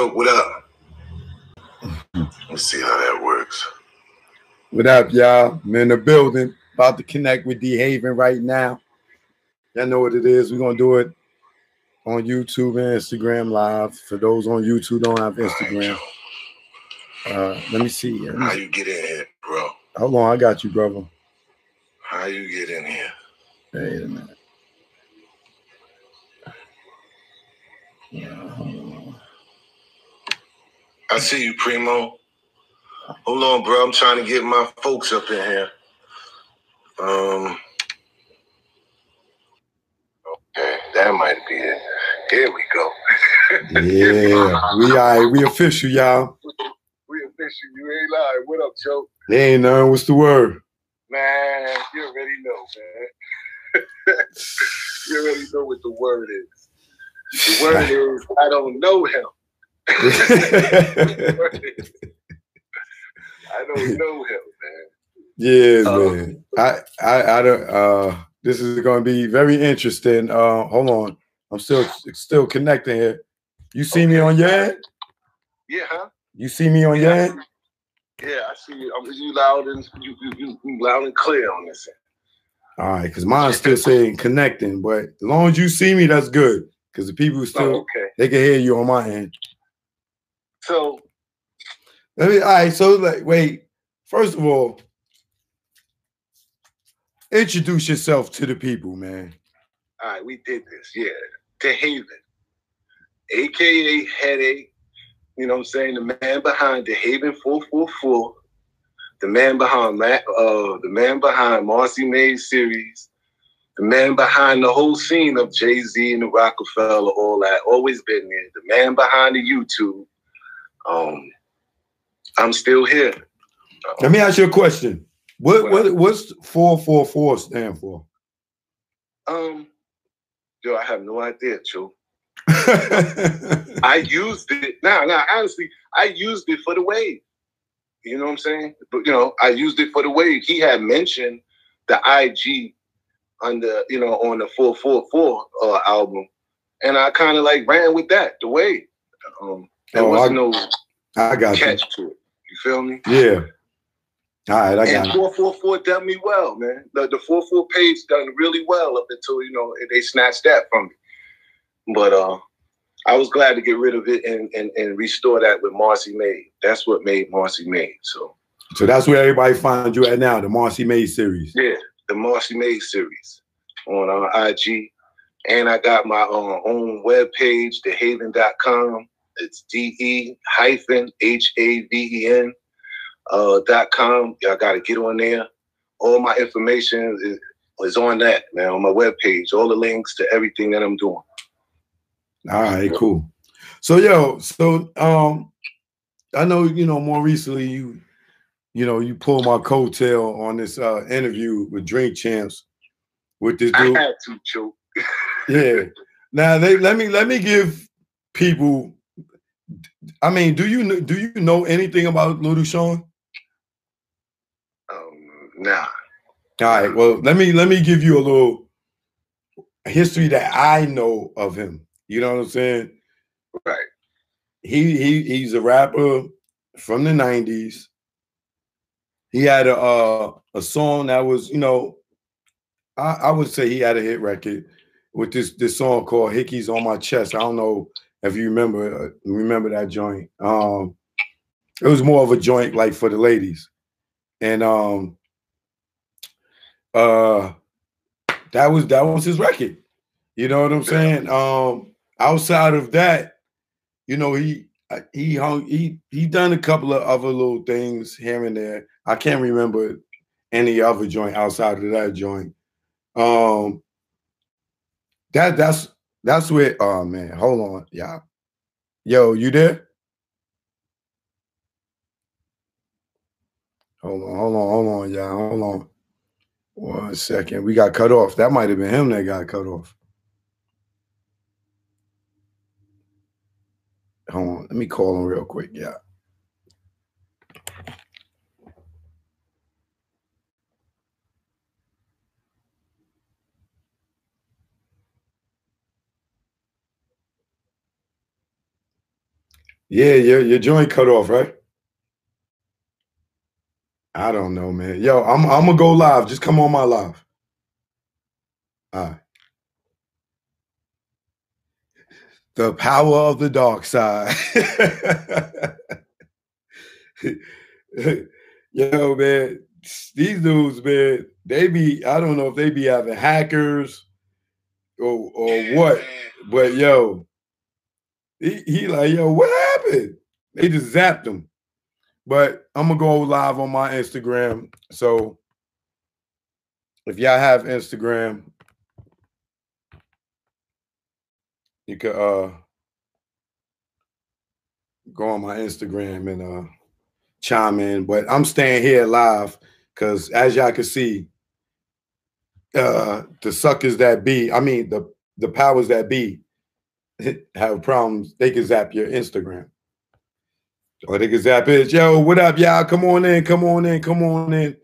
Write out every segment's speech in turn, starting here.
Choke, what up? Let's see how that works. What up, y'all? I'm in the building. About to connect with D Haven right now. Y'all know what it is. We're gonna do it on YouTube and Instagram live. For those on YouTube don't have Instagram. Uh, let me see. Let me How you get in here, bro? Hold on, I got you, brother. How you get in here? Wait a minute. Yeah. I see you, Primo. Hold on, bro. I'm trying to get my folks up in here. Um. Okay, that might be it. Here we go. Yeah, we all right. We official, y'all. We official. You ain't lying. What up, Joe? They ain't none. What's the word? Man, you already know, man. you already know what the word is. The word is I don't know him. The word is, I don't know him, man. yeah, Um, man. I, I, I don't. Uh, this is going to be very interesting. Uh, hold on. I'm still, still connecting here. You see me on your end? Yeah, huh? You see me on your end? Yeah, I see you. I'm you loud and you, you, you, loud and clear on this. end. All right, because mine's still saying connecting, but as long as you see me, that's good. Because the people who Oh, still okay. they can hear you on my end. So Let me. All right. So like, wait. First of all, introduce yourself to the people, man. all right, we did this. Yeah. D Haven. AKA headache. You know what I'm saying? The man behind the Haven 444. The man behind Ma- uh the man behind Marcy Made series. The man behind the whole scene of Jay-Z and the Rockefeller, all that, always been there. The man behind the YouTube. Um, I'm still here. Let me ask you a question. What What? what what's four four four stand for? Um, yo, I have no idea, Joe. I used it. Now, now, honestly, I used it for the wave. You know what I'm saying? But you know, I used it for the wave. He had mentioned the IG under, you know, on the 444 uh, album, and I kind of like ran with that. The wave. Um, there Oh, wasn't I- no I got you. catch to it. You feel me? Yeah. All right, I and got it. 444 done me well, man. The, the 44 page done really well up until, you know, they snatched that from me. But uh I was glad to get rid of it and, and, and restore that with Marcy Made. That's what made Marcy Made. So So that's where everybody finds you at now, the Marcy Made series. yeah, the Marcy Made series on uh, IG. And I got my uh, own webpage, thehaven.com. It's D-E hyphen H-A-V-E-N uh, dot com. Y'all got to get on there. All my information is, is on that, man, on my webpage. All the links to everything that I'm doing. All right, cool. So yo, so um I know you know more recently you you know you pulled my coattail on this uh interview with Drink Champs with this dude. I had to, choke. Yeah. Now they let me let me give people I mean, do you do you know anything about Little Shawn? Um, nah. All right. Well, let me let me give you a little history that I know of him. You know what I'm saying? Right. He he he's a rapper from the 90s. He had a uh, a song that was, you know, I, I would say he had a hit record with this this song called Hickey's on My Chest. I don't know if you remember uh, remember that joint. Um it was more of a joint like for the ladies. And um uh that was that was his record. You know what I'm saying? Um outside of that, you know, he uh, he hung he he done a couple of other little things here and there. I can't remember any other joint outside of that joint. Um that that's that's where oh man, hold on, y'all. Yo, you there? Hold on, hold on, hold on, y'all. Hold on. One second. We got cut off. That might have been him that got cut off. Hold on. Let me call him real quick. Yeah. Yeah, your your joint cut off, right? I don't know, man. Yo, I'm I'm gonna go live. Just come on my live. All right. The power of the dark side. Yo, man, these dudes, man, they be, I don't know if they be having hackers or or yeah, what, man. but yo, he, he like, yo, what happened? They just zapped him. But I'm gonna go live on my Instagram. So if y'all have Instagram, you could uh go on my Instagram and uh chime in. But I'm staying here live because as y'all can see, uh the suckers that be, I mean the the powers that be have problems, they can zap your Instagram. Or they can zap it. Yo, what up, y'all? Come on in, come on in, come on in.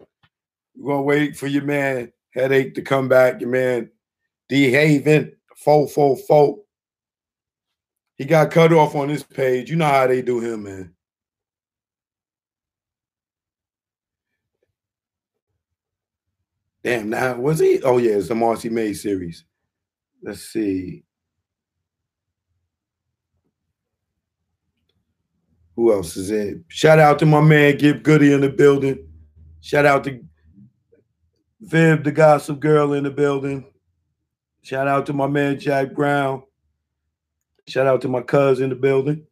We're gonna wait for your man headache to come back, your man D Haven, fo fo fo. He got cut off on this page. You know how they do him, man. Damn, now was he? Oh yeah, it's the Marcy Made series. Let's see. Who else is in? Shout out to my man Gib Goody in the building. Shout out to Viv, the gossip girl in the building. Shout out to my man Jack Brown. Shout out to my cousin in the building.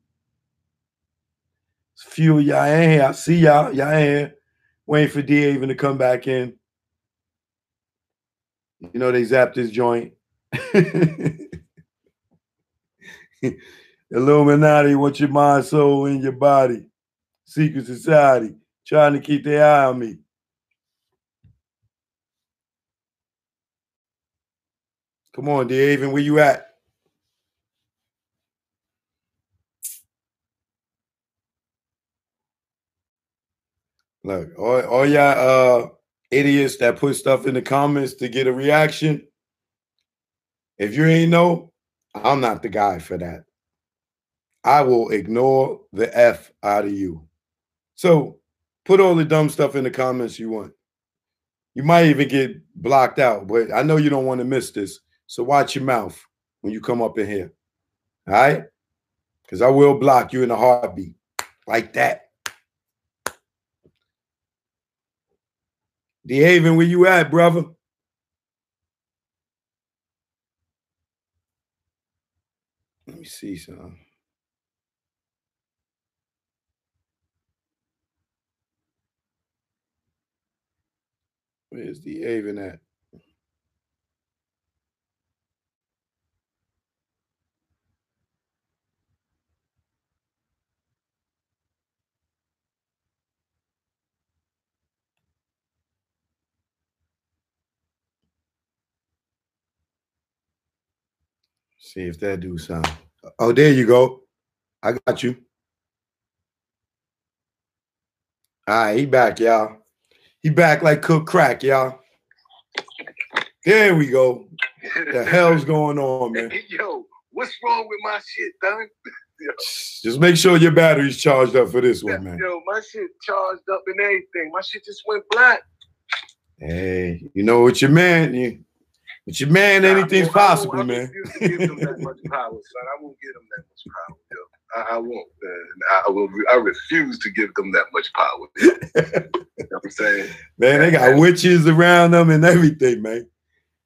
It's a few of y'all in here. I see y'all. Y'all in here. Waiting for D Haven to come back in. You know, they zapped his joint. Illuminati want your mind, soul, and your body. Secret society trying to keep their eye on me. Come on, David, where you at? Look, all, all y'all uh, idiots that put stuff in the comments to get a reaction. If you ain't know, I'm not the guy for that. I will ignore the F out of you. So put all the dumb stuff in the comments you want. You might even get blocked out, but I know you don't want to miss this. So watch your mouth when you come up in here. All right? Because I will block you in a heartbeat like that. D Haven, where you at, brother? Let me see some. Where's the Haven at? See if that do something. Oh, there you go. I got you. All right, he back, y'all. He back like cook crack, y'all. There we go. the hell's going on, man? Yo, what's wrong with my shit, done? just make sure your battery's charged up for this one, man. Yo, my shit charged up and everything. My shit just went black. Hey, you know what your man, you, with your man, anything's possible, I man. I give them that much power, son. I won't give them that much power, yo. I, I won't. I will. I refuse to give them that much power. you know what I'm saying? Man, they got witches around them and everything, man.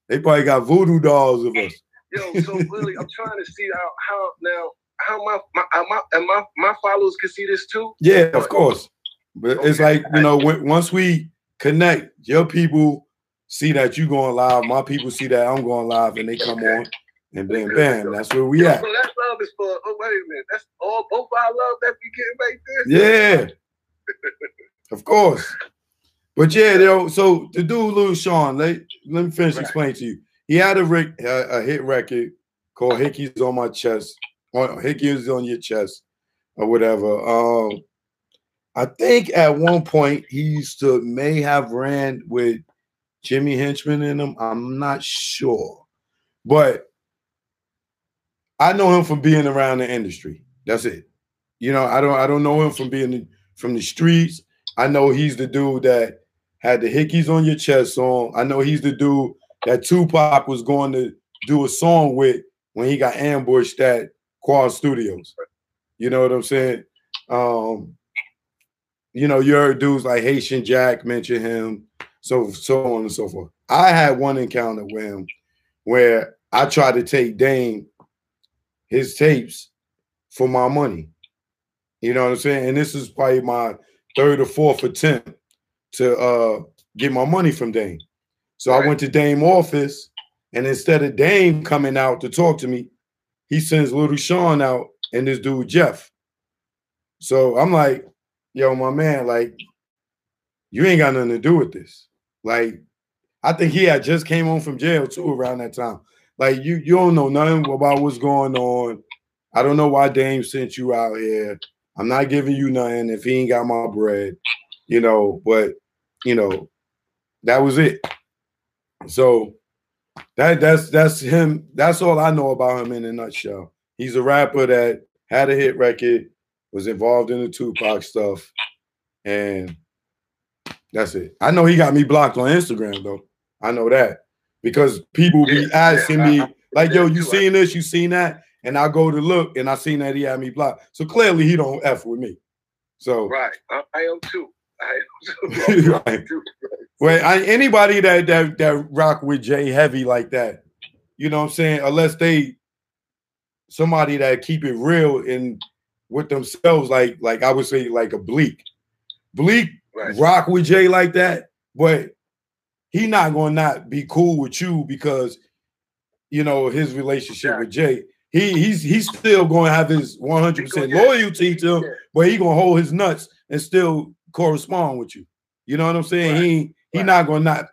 They probably got voodoo dolls of us. Yo, so really, I'm trying to see how how now how my my my and my, my followers can see this too. Yeah, of course. But okay. it's like you know, once we connect, your people see that you going live, my people see that I'm going live, and they come on, and then bam, that's where we at. So that love is for. Oh wait a minute, that's all both our love that we getting right there. Yeah, of course. But yeah, so to do Lil Shawn, let, let me finish right. explaining to you. He had a, a, a hit record called Hickey's on my chest. On Hickey's on your chest, or whatever. Um, I think at one point he used to may have ran with Jimmy Henchman in him. I'm not sure, but I know him from being around the industry. That's it. you know, I don't I don't know him from being from the streets. I know he's the dude that had the hickeys on your chest song. I know he's the dude that Tupac was going to do a song with when he got ambushed at Quad Studios. You know what I'm saying? Um, you know, you heard dudes like Haitian Jack mention him, so so on and so forth. I had one encounter with him where I tried to take Dame his tapes for my money. You know what I'm saying? And this is probably my third or fourth attempt to uh get my money from Dame. So right. I went to Dame office, and instead of Dame coming out to talk to me, he sends little Shawn out and this dude Jeff. So I'm like, yo, my man, like, you ain't got nothing to do with this. Like, I think he had just came home from jail too around that time. Like, you you don't know nothing about what's going on. I don't know why Dame sent you out here. I'm not giving you nothing if he ain't got my bread, you know, but you know, that was it. So that that's that's him. That's all I know about him in a nutshell. He's a rapper that had a hit record, was involved in the Tupac stuff, and that's it. I know he got me blocked on Instagram though. I know that because people be yeah, asking yeah, me like, "Yo, you seen this? You seen that?" And I go to look, and I seen that he had me blocked. So clearly, he don't f with me. So right, I, I am too. I am too. right. Well, I, anybody that that that rock with Jay heavy like that, you know what I'm saying? Unless they somebody that keep it real and with themselves, like like I would say, like a Bleek. Bleek right. rock with Jay like that, but he not gonna not be cool with you because you know his relationship yeah. with Jay. He he's he's still gonna have his 100 percent loyalty to him, but he gonna hold his nuts and still correspond with you. You know what I'm saying? Right. He he right. not gonna not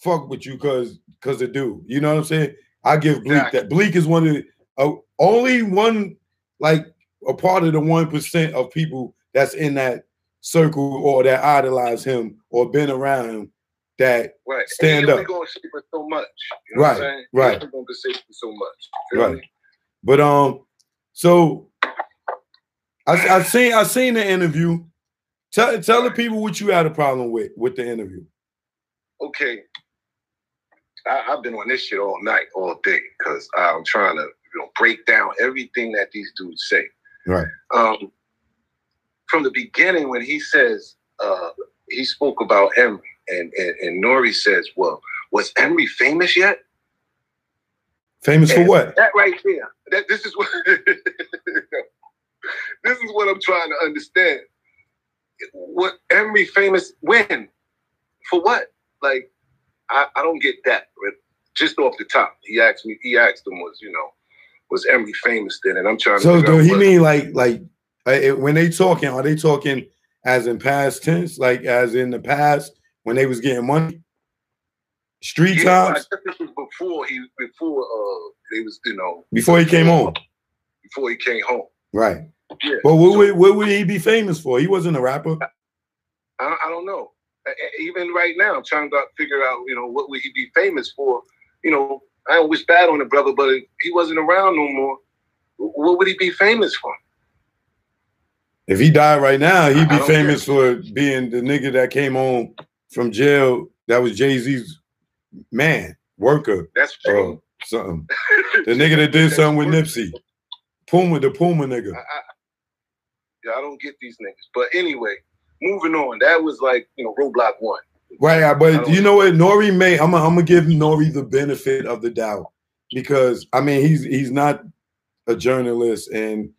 fuck with you because because of dude. You know what I'm saying? I give Bleek exactly. that. Bleek is one of the uh, only one like a part of the one percent of people that's in that circle or that idolize him or been around him that right. stand up. For so much, you know right? Right. Going to say for so much, right? Me? But um, so I I seen I seen the interview. Tell tell the people what you had a problem with with the interview. Okay, I, have been on this shit all night, all day, because I'm trying to you know break down everything that these dudes say. Right. Um, from the beginning, when he says uh, he spoke about Emory, and, and and N.O.R.E. says, "Well, was Emory famous yet?" Famous and for what? That right there. That this is what this is what I'm trying to understand. What Emory famous when? For what? Like, I, I don't get that. But just off the top, he asked me. He asked him was you know was Emory famous then? And I'm trying so to. So do he mean like like when they talking? Are they talking as in past tense, like as in the past when they was getting money? Street yeah, times. this was before he before uh they was you know before he came home. Before he came home. Right. Yeah. But what, so, would, what would he be famous for? He wasn't a rapper. I, I don't know. Even right now, I'm trying to figure out, you know, what would he be famous for? You know, I don't wish bad on the brother, but if he wasn't around no more, what would he be famous for? If he died right now, he'd be famous care. for being the nigga that came home from jail. That was Jay Z's man, worker. That's true. Uh, something. the nigga that did something with Nipsey. Puma, the Puma nigga. I, I, yeah, I don't get these niggas. But anyway, moving on. That was like, you know, roadblock one. Right, but you know what, N.O.R.E. may. I'm gonna, I'm gonna give N.O.R.E. the benefit of the doubt because I mean he's he's not a journalist and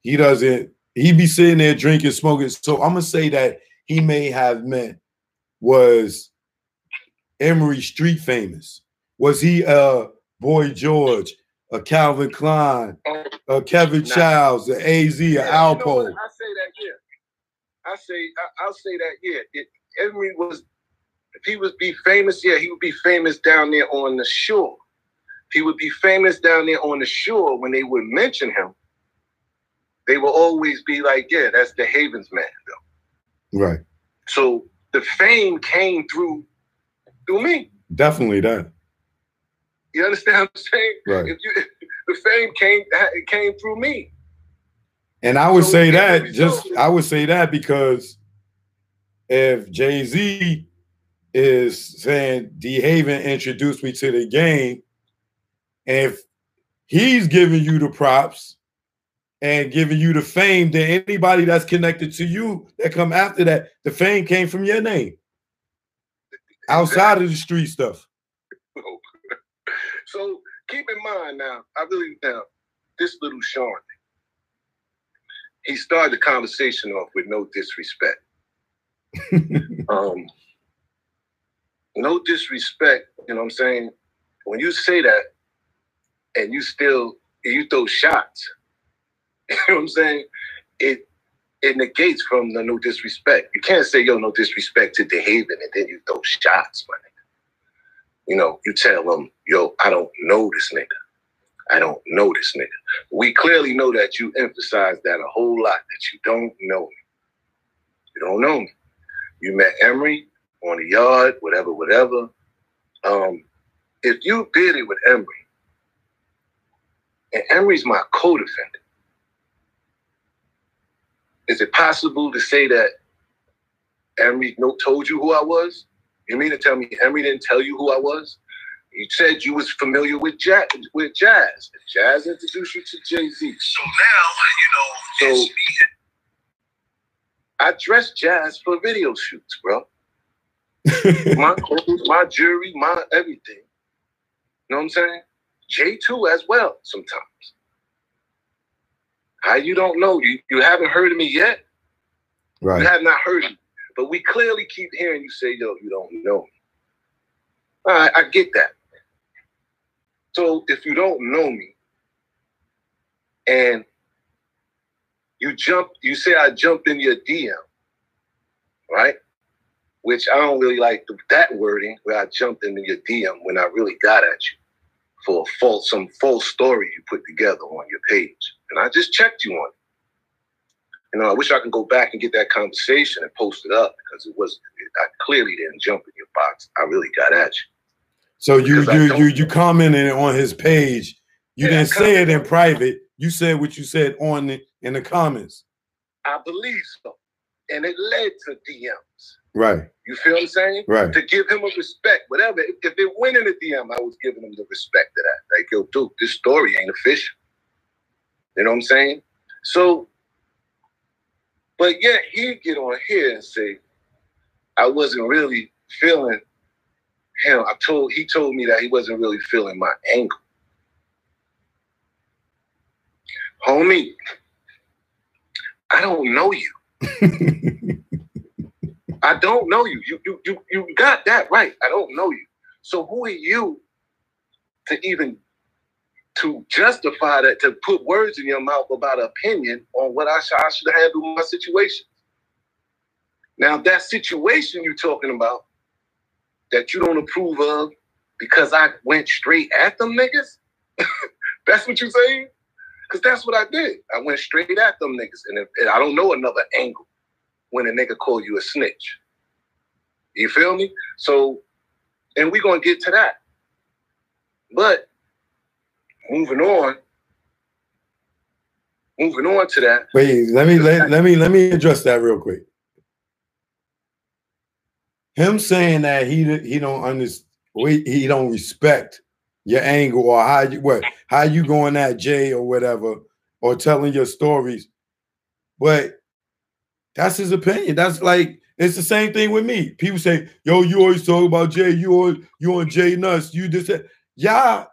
he doesn't. He be sitting there drinking, smoking. So I'm gonna say that he may have meant was Emory street famous. Was he uh Boy George, a Calvin Klein, a Kevin. Chiles, a AZ, a yeah, Alpo? You know I say that yeah. I say I, will say that yeah. It, Emory was if he would be famous, yeah, he would be famous down there on the shore. He would be famous down there on the shore when they would mention him. They will always be like, yeah, that's the Havens man, though. Right. So the fame came through through me. Definitely that. You understand what I'm saying? Right. If you, the fame came it came through me. And I would so say that just I would say that because if Jay Z is saying D Haven introduced me to the game, if he's giving you the props and giving you the fame, then anybody that's connected to you that come after that, the fame came from your name. Outside of the street stuff. So keep in mind now, I really now, this little Shawn, he started the conversation off with no disrespect. um, no disrespect, you know what I'm saying? When you say that and you still you throw shots, you know what I'm saying? It it negates from the no disrespect. You can't say yo no disrespect to the Haven and then you throw shots, my nigga. You know, you tell them, yo, I don't know this nigga. I don't know this nigga. We clearly know that you emphasize that a whole lot, that you don't know me. You don't know me. You met Emory on the yard, whatever, whatever. Um, if you did it with Emory, and Emory's my co-defendant, is it possible to say that Emory no told you who I was? You mean to tell me Emory didn't tell you who I was? You said you was familiar with Jaz. With Jaz, Jaz introduced you to Jay Z. So now you know. So I dress Jaz for video shoots, bro. my clothes, my jewelry, my everything. You know what I'm saying? J two as well. Sometimes. How you don't know? You you haven't heard of me yet. Right. You have not heard me, but we clearly keep hearing you say, "Yo, you don't know me." All right, I get that. So if you don't know me and you jump, you say I jumped in your DM, right? Which I don't really like that wording where I jumped into your DM when I really got at you for a false, some false story you put together on your page. And I just checked you on it. You know, I wish I can go back and get that conversation and post it up because it was I clearly didn't jump in your box. I really got at you. So you you you you commented on his page. You didn't say it in private. You said what you said on the in the comments. I believe so, and it led to DMs. Right. You feel what I'm saying? Right. To give him a respect, whatever. If, it went in a DM, I was giving him the respect of that. Like, yo, dude, this story ain't official. You know what I'm saying? So, but yet he'd get on here and say, I wasn't really feeling him, I told he told me that he wasn't really feeling my anger. Homie, I don't know you. I don't know you. You you you you got that right. I don't know you. So who are you to even to justify that to put words in your mouth about opinion on what I, sh- I should my situation? Now that situation you're talking about that you don't approve of because I went straight at them niggas? that's what you're saying? Because that's what I did. I went straight at them niggas. And, if, and I don't know another angle when a nigga call you a snitch. You feel me? So, and we're going to get to that. But moving on, moving on to that. Wait, let me let, let me let me address that real quick him saying that he he don't understand, wait, he don't respect your angle or how you what how you going at Jay or whatever or telling your stories, but that's his opinion. That's like it's the same thing with me. People say, "Yo, you always talk about Jay. You on you on Jay nuts. You just y'all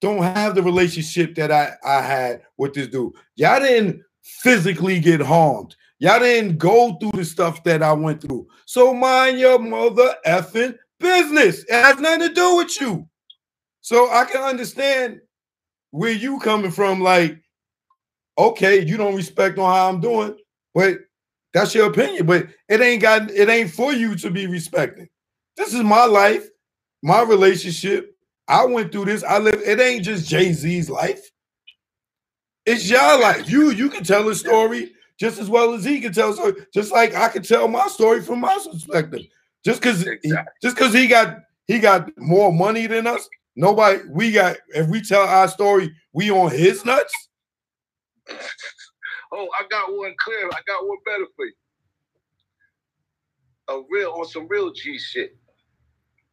don't have the relationship that I I had with this dude. Y'all didn't physically get harmed. Y'all didn't go through the stuff that I went through. So mind your mother effing business. It has nothing to do with you. So I can understand where you coming from. Like, okay, you don't respect on how I'm doing, but that's your opinion. But it ain't got it ain't for you to be respecting. This is my life, my relationship. I went through this. I live. It ain't just Jay Z's life. It's your life. You you can tell a story just as well as he can tell. So just like I can tell my story from my perspective. Just because exactly. just because he got he got more money than us, nobody we got if we tell our story, we on his nuts. oh, I got one clear. I got one better for you. A real on some real G shit.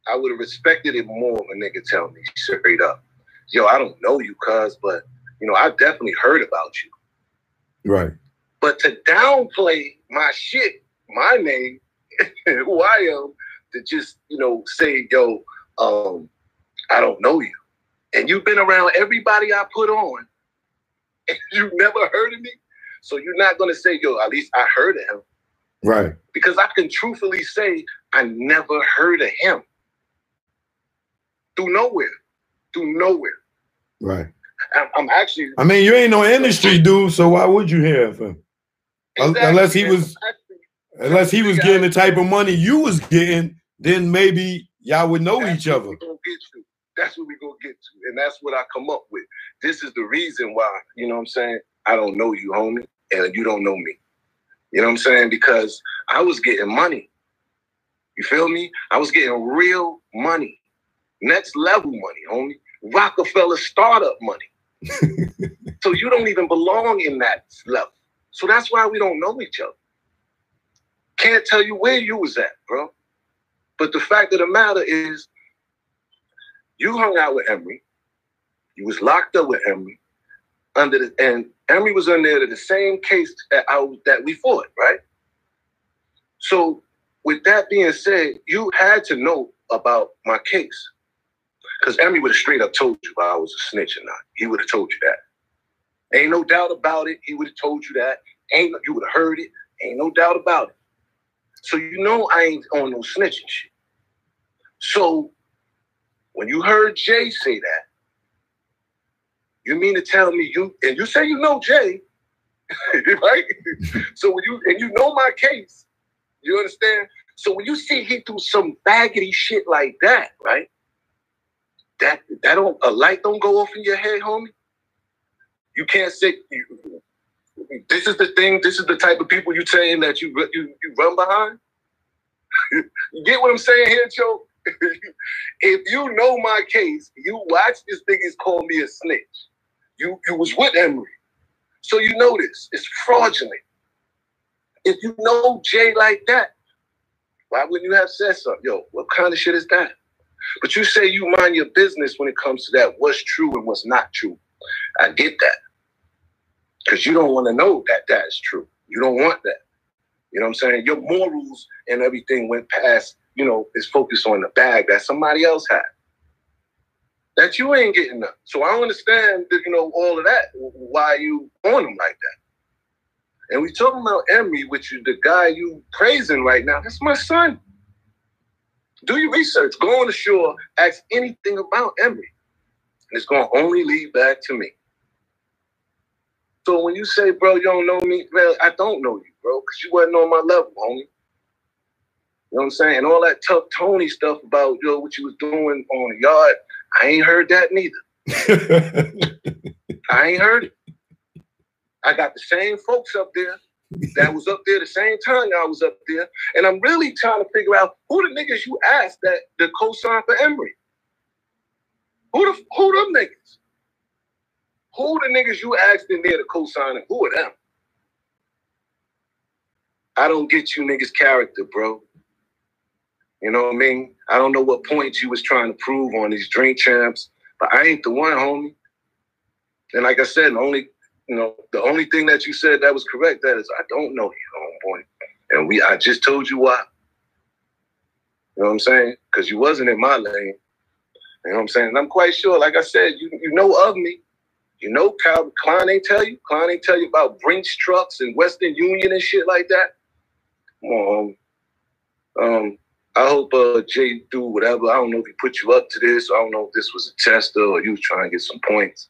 I would have respected it more if a nigga tell me straight up, yo, I don't know you, cuz, but you know, I definitely heard about you. Right. But to downplay my shit, my name, who I am, to just, you know, say, yo, um, I don't know you. And you've been around everybody I put on, and you never heard of me. So you're not gonna say, yo, at least I heard of him. Right. Because I can truthfully say I never heard of him. Through nowhere. Through nowhere. Right. I'm, I'm actually I mean, you ain't no industry dude, so why would you hear of him? Un- Unless he Exactly. was unless he was getting the type of money you was getting, then maybe y'all would know That's each other. we gonna get to. That's what we gonna get to. And that's what I come up with. This is the reason why, you know what I'm saying? I don't know you, homie, and you don't know me. You know what I'm saying? Because I was getting money. You feel me? I was getting real money. Next level money, only Rockefeller startup money. so you don't even belong in that level. So that's why we don't know each other. Can't tell you where you was at, bro. But the fact of the matter is, you hung out with Emory. You was locked up with Emory. Under the and Emory was under the same case that I that we fought, right? So, with that being said, you had to know about my case. Because Emmy would have straight up told you if I was a snitch or not. He would have told you that. Ain't no doubt about it. He would have told you that. Ain't you would have heard it. Ain't no doubt about it. So you know I ain't on no snitching shit. So when you heard Jay say that, you mean to tell me you and you say you know Jay, right? so when you and you know my case, you understand? So when you see he do some baggedy shit like that, right? That that don't a light don't go off in your head, homie. You can't say you, this is the thing. This is the type of people you're saying that you you you run behind. you get what I'm saying here, Joe? if you know my case, you watch this niggas call me a snitch. You you was with Emory, so you know this. It's fraudulent. If you know Jay like that, why wouldn't you have said something? Yo, what kind of shit is that? But you say you mind your business when it comes to that. What's true and what's not true. I get that. Because you don't want to know that that is true. You don't want that. You know what I'm saying? Your morals and everything went past, you know, is focused on the bag that somebody else had. That you ain't getting up. So I understand that, you know, all of that, why you on them like that. And we talking about Emory, which is the guy you praising right now. That's my son. Do your research. Go on the shore, ask anything about Emory. And it's gonna only lead back to me. So when you say, bro, you don't know me, well, I don't know you, bro, because you wasn't on my level, homie. You know what I'm saying? And all that tough Tony stuff about yo, what you was doing on the yard, I ain't heard that neither. I ain't heard it. I got the same folks up there that was up there the same time I was up there. And I'm really trying to figure out who the niggas you asked that the co-sign for Emory. Who the who them niggas? Who the niggas you asked in there to co-sign and who are them? I don't get you niggas character, bro. You know what I mean? I don't know what point you was trying to prove on these drink champs, but I ain't the one, homie. And like I said, the only you know, the only thing that you said that was correct, that is I don't know you, homeboy. And we I just told you why. You know what I'm saying? Because you wasn't in my lane. You know what I'm saying? And I'm quite sure, like I said, you you know of me. You know, Cal Klein ain't tell you. Klein ain't tell you about Brinks trucks and Western Union and shit like that. Um, um, I hope uh, Jay do whatever. I don't know if he put you up to this. I don't know if this was a tester or you was trying to get some points.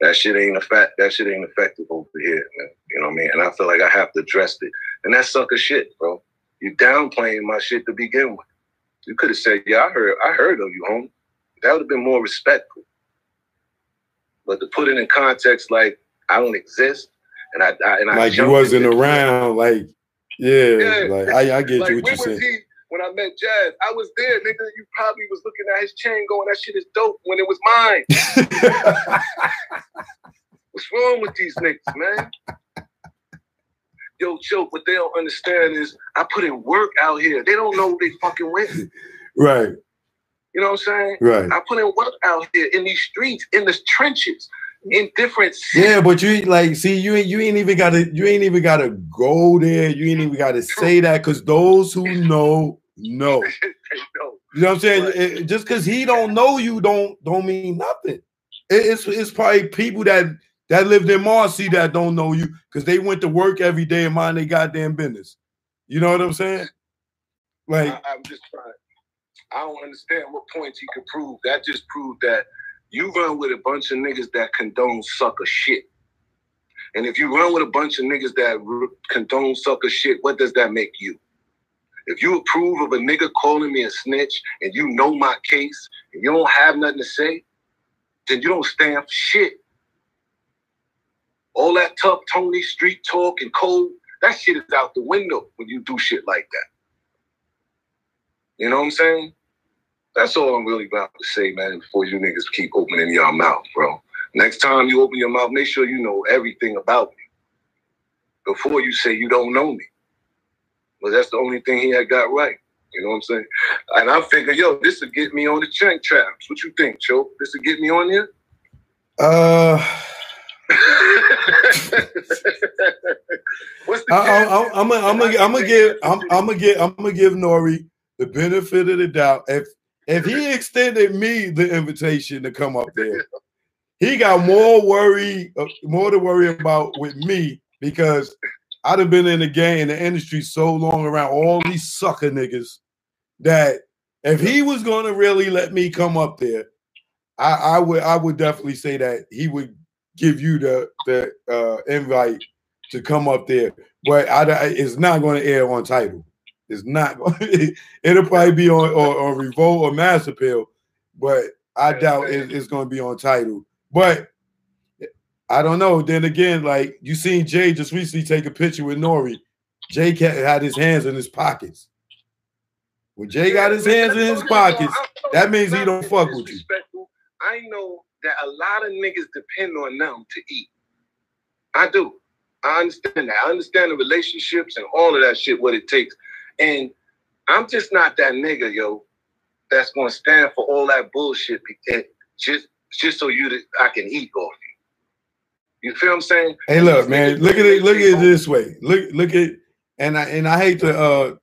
That shit ain't a fact. That shit ain't effective over here, man. You know what I mean? And I feel like I have to address it. And that's sucker shit, bro. You downplaying my shit to begin with. You could have said, "Yeah, I heard. I heard of you, homie." That would have been more respectful. But to put it in context, like I don't exist, and I, I and I like you wasn't around, like yeah, Yeah. like I, I get like, you what you're saying. he when I met Jaz? I was there, nigga. You probably was looking at his chain going, that shit is dope when it was mine. What's wrong with these niggas, man? yo, chill. What they don't understand is I put in work out here. They don't know who they fucking went. Right. You know what I'm saying? Right. I put in work out here in these streets, in the trenches, in different. Yeah, but you like see you ain't you ain't even gotta you ain't even gotta go there. You ain't even gotta say that because those who know know. You know what I'm saying? Right. It- just because he don't know you don't don't mean nothing. It- it's it's probably people that that lived in Marcy that don't know you because they went to work every day and mind their goddamn business. You know what I'm saying? Like I, I'm just trying. I don't understand what points he could prove. That just proved that you run with a bunch of niggas that condone sucker shit. And if you run with a bunch of niggas that condone sucker shit, what does that make you? If you approve of a nigga calling me a snitch and you know my case and you don't have nothing to say, then you don't stand for shit. All that tough Tony street talk and code, that shit is out the window when you do shit like that. You know what I'm saying? That's all I'm really about to say, man, before you niggas keep opening your mouth, bro. Next time you open your mouth, make sure you know everything about me before you say you don't know me. But that's the only thing he had got right. You know what I'm saying? And I'm thinking, yo, this will get me on the chank traps. What you think, Cho? This will get me on here? uh What's the I, I, I, I'm gonna I'm gonna I'm gonna give I'm I'm gonna give I'm gonna give N.O.R.E. the benefit of the doubt. If if he extended me the invitation to come up there, he got more worry uh, more to worry about with me because I'd have been in the game in the industry so long around all these sucker niggas that if he was gonna really let me come up there, I, I would I would definitely say that he would give you the the uh, invite to come up there, but I, I- it's not going to air on Tidal. It's not. Going it'll probably be on or, on Revolt or Mass Appeal, but I doubt it, it's going to be on Tidal. But I don't know. Then again, like you seen Jay just recently take a picture with Nori. Jay had his hands in his pockets. When Jay got his hands in his pockets, that means he don't fuck with you. I know that a lot of niggas depend on them to eat. I do. I understand that. I understand the relationships and all of that shit, what it takes. And I'm just not that nigga, yo, that's gonna stand for all that bullshit be- and just just so you that I can eat off you. You feel what I'm saying? Hey, look, man. Look at it. Look at it this way. Look, look at, and I and I hate to uh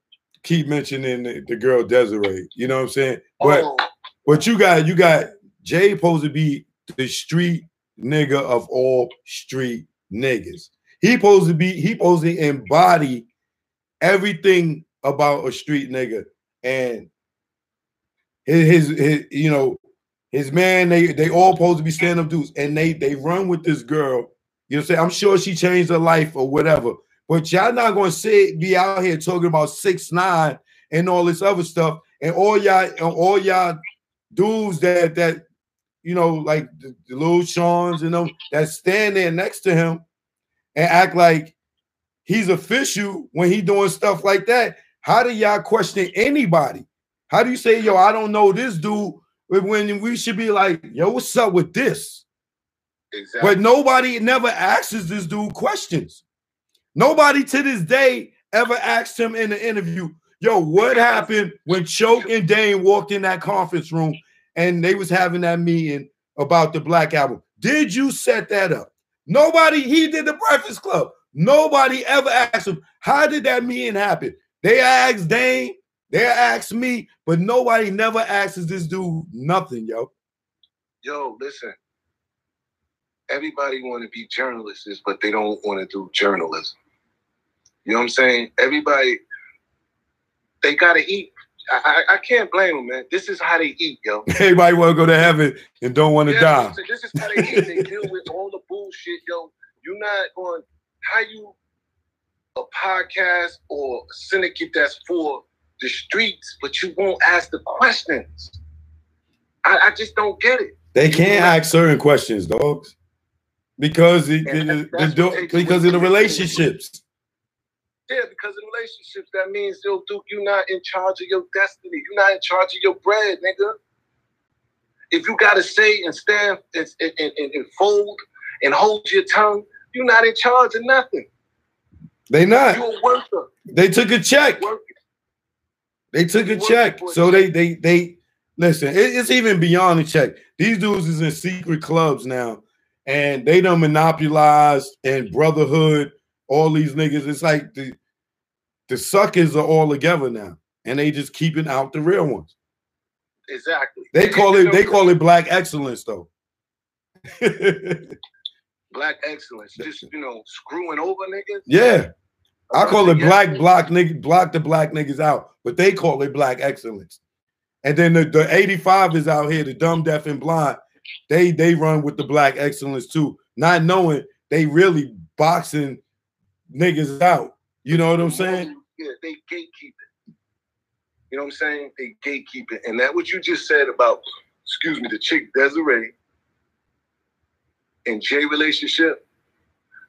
keep mentioning the, the girl Desiree. You know what I'm saying? But Oh, but you got you got Jay supposed to be the street nigga of all street niggas. He supposed to be he supposed to embody everything about a street nigga. And his his, his you know his man they they all supposed to be stand up dudes. And they they run with this girl. You know what I'm sure she changed her life or whatever. But y'all not gonna sit be out here talking about six nine and all this other stuff. And all y'all all y'all dudes that that you know like the, the little Shawn's and them that stand there next to him and act like he's official when he doing stuff like that. How do y'all question anybody? How do you say, yo, I don't know this dude when we should be like, yo, what's up with this? exactly. But nobody never asks this dude questions. Nobody to this day ever asked him in the interview, yo, what happened when Choke and Dame walked in that conference room and they was having that meeting about the Black Album? Did you set that up? Nobody, he did the Breakfast Club. Nobody ever asked him, how did that meeting happen? They asked Dame, they asked me, but nobody never asks this dude nothing, yo. yo, listen. Everybody want to be journalists, but they don't want to do journalism. You know what I'm saying? Everybody, they gotta eat. I, I, I can't blame them, man. This is how they eat, yo. Everybody want to go to heaven and don't want to Yeah, die. This is how they eat. They deal with all the bullshit, yo. You're not going. How you a podcast or a syndicate that's for the streets, but you won't ask the questions. I, I just don't get it. They can't ask certain questions, dogs, because it, it- what because of the relationships. Yeah, because in relationships, that means, yo, Duke, you're not in charge of your destiny. You're not in charge of your bread, nigga. If you gotta say and stand and, and, and, and fold and hold your tongue, you're not in charge of nothing. They not. You a worker. They took a check. They took a check. So they they they listen. It, it's even beyond a check. These dudes is in secret clubs now, and they done monopolized and brotherhood. All these niggas. It's like the the suckers are all together now, and they just keeping out the real ones. Exactly. They call it they call it black excellence though. black excellence. Just you know, screwing over niggas. yeah, I call it black block nigga block the black niggas out, but they call it black excellence. And then the, the 85 is out here, the dumb, deaf, and blind. They they run with the black excellence too, not knowing they really boxing niggas out. You know what I'm saying? Yeah, they gatekeep it. You know what I'm saying? They gatekeep it. And that what you just said about, excuse me, the chick Desiree and Jay relationship,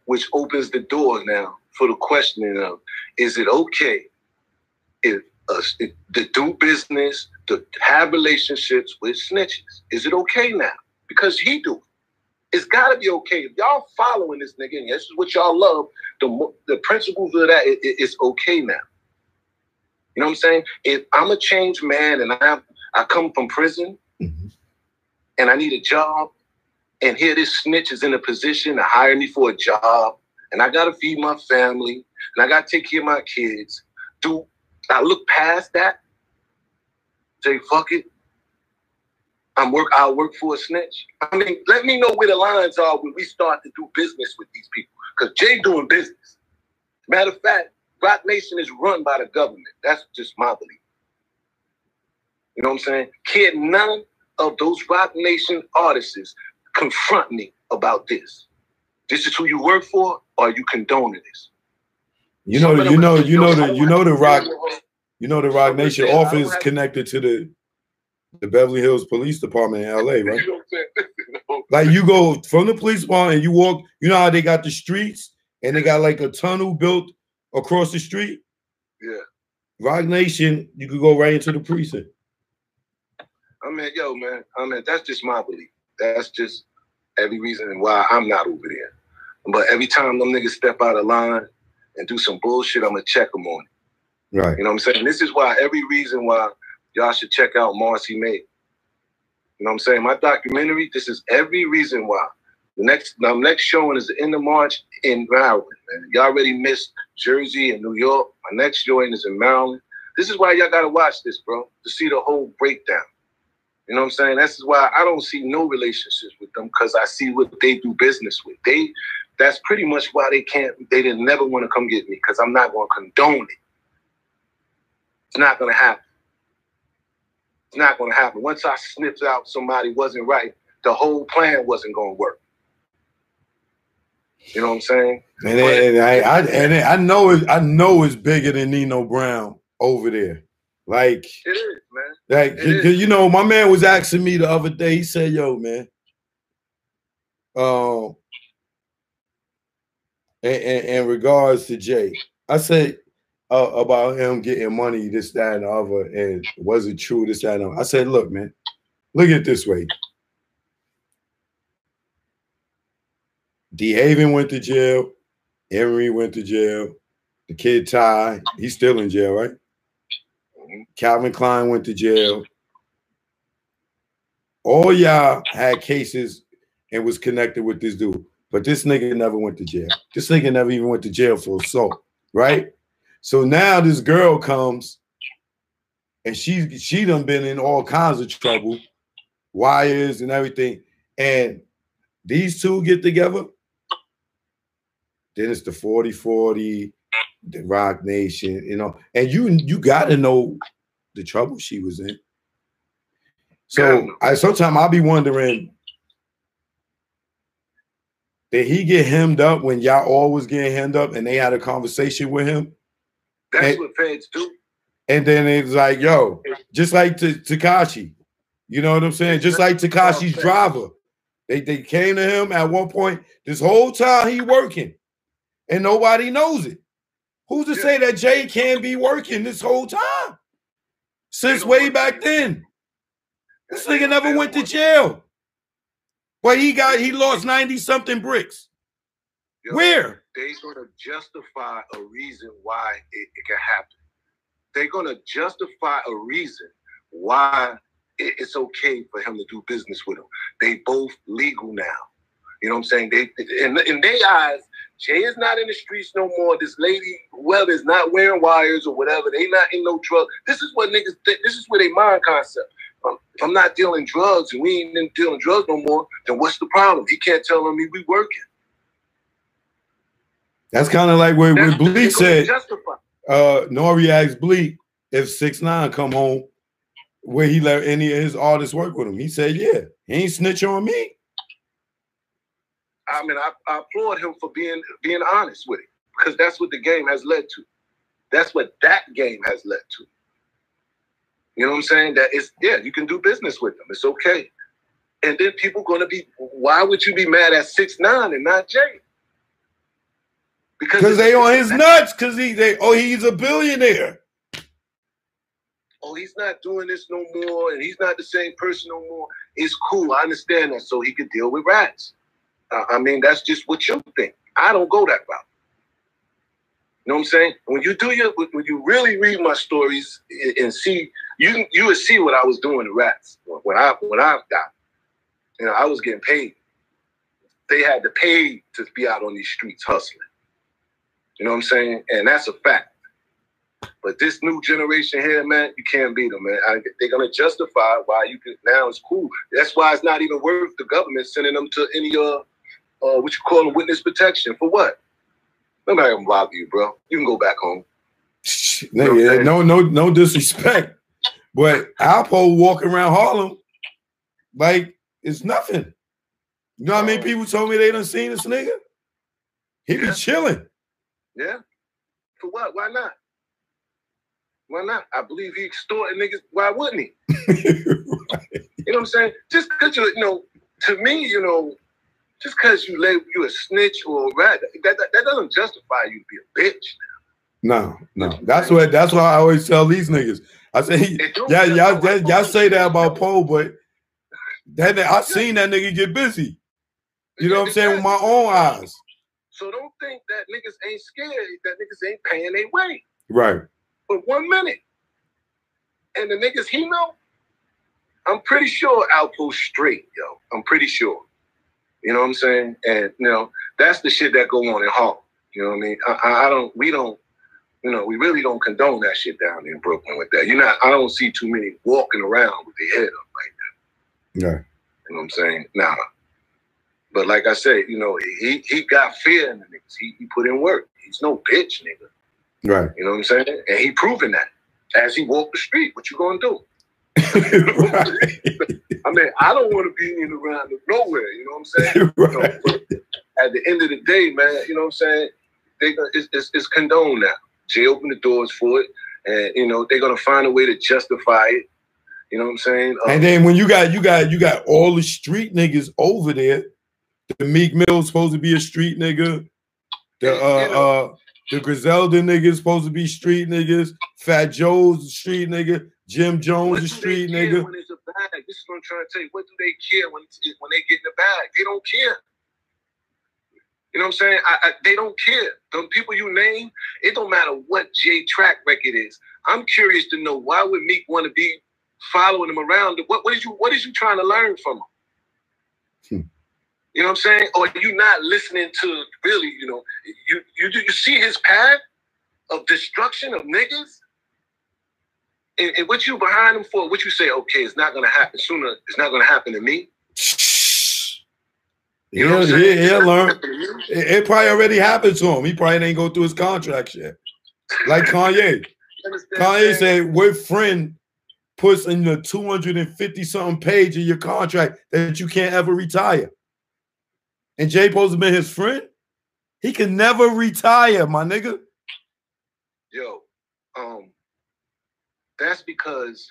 which opens the door now for the questioning of is it okay if us if, to do business, to have relationships with snitches? Is it okay now? Because he do. it. It's gotta be okay. If y'all following this nigga, and this is what y'all love, the the principles of that it, it- it's okay now. You know what I'm saying? If I'm a changed man and I I come from prison Mhm. and I need a job, and here this snitch is in a position to hire me for a job, and I gotta feed my family, and I gotta take care of my kids. Do I look past that? Say fuck it. I'm work. I'll work for a snitch. I mean, let me know where the lines are when we start to do business with these people. Because Jay doing business. Matter of fact, Roc Nation is run by the government. That's just my belief. You know what I'm saying? Kid, none of those Roc Nation artists confront me about this? This is who you work for, or are you condoning this? You know, you know, you know the you know the rock, you know the Roc Nation office connected to the the Beverly Hills Police Department in LA, right? You know what I'm saying? No. Like you go from the police department and you walk, you know how they got the streets and they got like a tunnel built across the street. Yeah. Roc Nation, you could go right into the precinct. I mean, yo, man. I mean, that's just my belief. That's just every reason why I'm not over there. But every time them niggas step out of line and do some bullshit, I'm gonna check them on it. Right. You know what I'm saying? This is why every reason why y'all should check out Marcy Made. You know what I'm saying? My documentary, this is every reason why. The next my next showing is the end of March in Maryland. Man. Y'all already missed Jersey and New York. My next showing is in Maryland. This is why y'all gotta watch this, bro, to see the whole breakdown. You know what I'm saying? This is why I don't see no relationships with them because I see what they do business with. They that's pretty much why they can't they didn't never want to come get me because I'm not gonna condone it. It's not gonna happen. It's not gonna happen. Once I sniffed out somebody wasn't right, the whole plan wasn't gonna work. You know what I'm saying? And, and I, I and I know it, I know it's bigger than Nino Brown over there. Like, It is, man. like It 'cause, is. you know, my man was asking me the other day. He said, "Yo, man, um, in, in, in regards to Jay, I said uh, about him getting money, this, that, and the other, and was it true? This, that, and the other. I said, look, man, look at it this way. D Haven went to jail. Emory went to jail. The kid Ty, he's still in jail, right? Calvin Klein went to jail. All y'all had cases and was connected with this dude, but this nigga never went to jail. This nigga never even went to jail for assault, right? So now this girl comes and she she done been in all kinds of trouble, wires and everything. And these two get together, then it's the 40-40, the Roc Nation, you know, and you you gotta know the trouble she was in. So I sometimes I'll be wondering, did he get hemmed up when y'all all was getting hemmed up and they had a conversation with him? That's Hey. what feds do. And then it's like, yo, just like to Tekashi, you know what I'm saying? Just like Tekashi's driver. They they came to him at one point. This whole time he working, and nobody knows it. Who's to Yeah. say that Jay can't be working this whole time? Since way back then. This nigga never went to jail. But he got he lost 90 something bricks. Yo, Where? they're gonna justify a reason why it, it can happen. They're gonna justify a reason why it, it's okay for him to do business with him. They both legal now. You know what I'm saying? They in, in their eyes, Jay is not in the streets no more. This lady, whoever is not wearing wires or whatever, they not in no drug. This is what niggas. Think. This is where they mind concept. Um, if I'm not dealing drugs and we ain't dealing drugs no more, then what's the problem? He can't tell me we working. That's kind of like what, what Bleek said. Uh, N.O.R.E asked Bleek if six nine come home, where he let any of his artists work with him. He said, "Yeah, he ain't snitch on me." I mean, I, I applaud him for being being honest with it because that's what the game has led to. That's what that game has led to. You know what I'm saying? That it's yeah, you can do business with them. It's okay. And then people gonna be, why would you be mad at six nine and not Jay? Because they on his nuts. Because he they oh he's a billionaire. oh, he's not doing this no more, and he's not the same person no more. It's cool. I understand that, so he could deal with rats. Uh, I mean, that's just what you think. I don't go that route. You know what I'm saying? When you do your, when you really read my stories and- see, you you would see what I was doing to rats when I when I got. You know, I was getting paid. They had to pay to be out on these streets hustling. You know what I'm saying? And that's a fact. But this new generation here, man, you can't beat them, man. I, they're gonna justify why you can now it's cool. That's why it's not even worth the government sending them to any uh uh what you call them witness protection for what? Nobody gonna bother you, bro. You can go back home. Nigga, no, no, no disrespect, but Alpo walking around Harlem like it's nothing. You know how many people told me they done seen this nigga? He be Yeah. chilling. Yeah. For what? Why not? Why not? I believe he extorting niggas. Why wouldn't he? You know what I'm saying? Just because you, you know, to me, you know, just because you label you a snitch or a rat, that, that, that doesn't justify you to be a bitch. No, no. That's what that's why I always tell these niggas. I say, yeah, y'all, y'all, y'all say that about Poe, but that I seen that nigga get busy. You know what I'm saying with my own eyes. So don't think that niggas ain't scared, that niggas ain't paying their way Right. for one minute. And the niggas he know, I'm pretty sure Alpo's straight, yo. I'm pretty sure. You know what I'm saying? And you know, that's the shit that go on in Harlem. You know what I mean? I, I- don't we don't you know, we really don't condone that shit down in Brooklyn with that. You're not I don't see too many walking around with their head up like that. Yeah. You know what I'm saying? Nah. But like I said, you know, he he got fear in the niggas. He, he put in work. He's no bitch, nigga. Right. You know what I'm saying? And he proving that as he walked the street. What you gonna do? right. I mean, I don't want to be in around of nowhere. You know what I'm saying? You know, at the end of the day, man, you know what I'm saying? They it's, it's, it's condoned now. Jay opened the doors for it, and you know they're gonna find a way to justify it. You know what I'm saying? Uh, And then when you got you got you got all the street niggas over there, the Meek Mill's supposed to be a street nigga. The uh You know- uh the Griselda niggas supposed to be street niggas. Fat Joe's street nigga. Jim Jones do street nigga. When it's a bag, this is what I'm trying to tell you. What do they care when it's, when they get in the bag? They don't care. You know what I'm saying? I, I, they don't care. The people you name, it don't matter what J track record is. I'm curious to know why would Meek want to be following him around? What what is you what is you trying to learn from him? Hmm. You know what I'm saying? Or you not listening to really? You know, you you you see his path of destruction of niggas. And, and what you behind him for? What you say? Okay, it's not gonna happen sooner. It's not gonna happen to me. You know He'll, he'll, learn. gonna happen to me. It, it probably already happened to him. He probably ain't go through his contract yet. Like Kanye. You understand what I'm Kanye said, "What friend puts in the 250 something page of your contract that you can't ever retire?" And Jay supposed to be his friend. He can never retire, my nigga. Yo, um, that's because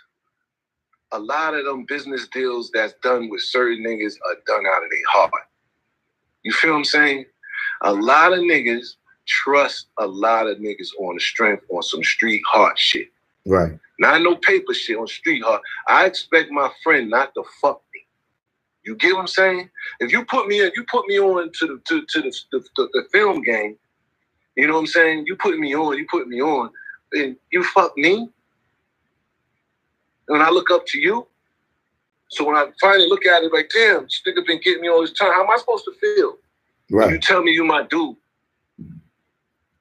a lot of them business deals that's done with certain niggas are done out of their heart. You feel what I'm saying? A lot of niggas trust a lot of niggas on the strength on some street heart shit. Right. Not no paper shit on street heart. I expect my friend not to fuck me. You get what I'm saying? If you put me in, you put me on to the to, to the, the, the, the film game, You know what I'm saying? You put me on, you put me on, and you fuck me. And I look up to you. So when I finally look at it, like, damn, this nigga been getting me all this time. How am I supposed to feel? Right. You tell me you my dude.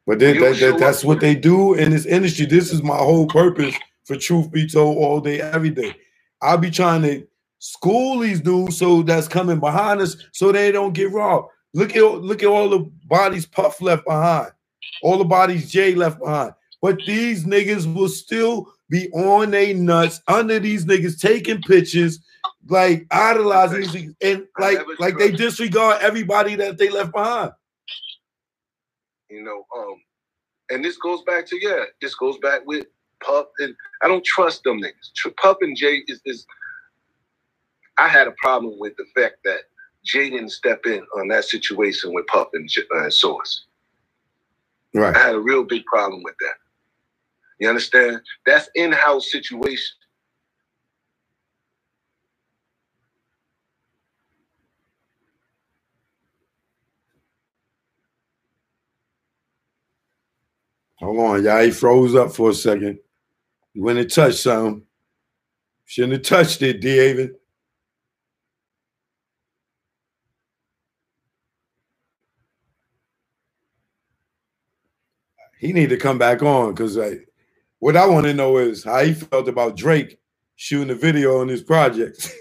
But then that, that, that's what they do in this industry. This is my whole purpose for truth be told all day, every day. I'll be trying to school these dudes so that's coming behind us so they don't get robbed. Look at look at all the bodies Puff left behind, all the bodies Jay left behind. But these niggas will still be on they nuts under these niggas taking pictures, like idolizing these niggas, and like like they disregard everybody that they left behind. You know, um, and this goes back to yeah, this goes back with Puff and I don't trust them niggas. Puff and Jay is, is I had a problem with the fact that Jay didn't step in on that situation with Puff and uh, Source. Right. I had a real big problem with that. You understand? That's in-house situation. Hold on, y'all. He froze up for a second. He went and touched something. Shouldn't have touched it, David. He need to come back on because like, what I want to know is how he felt about Drake shooting a video on his project.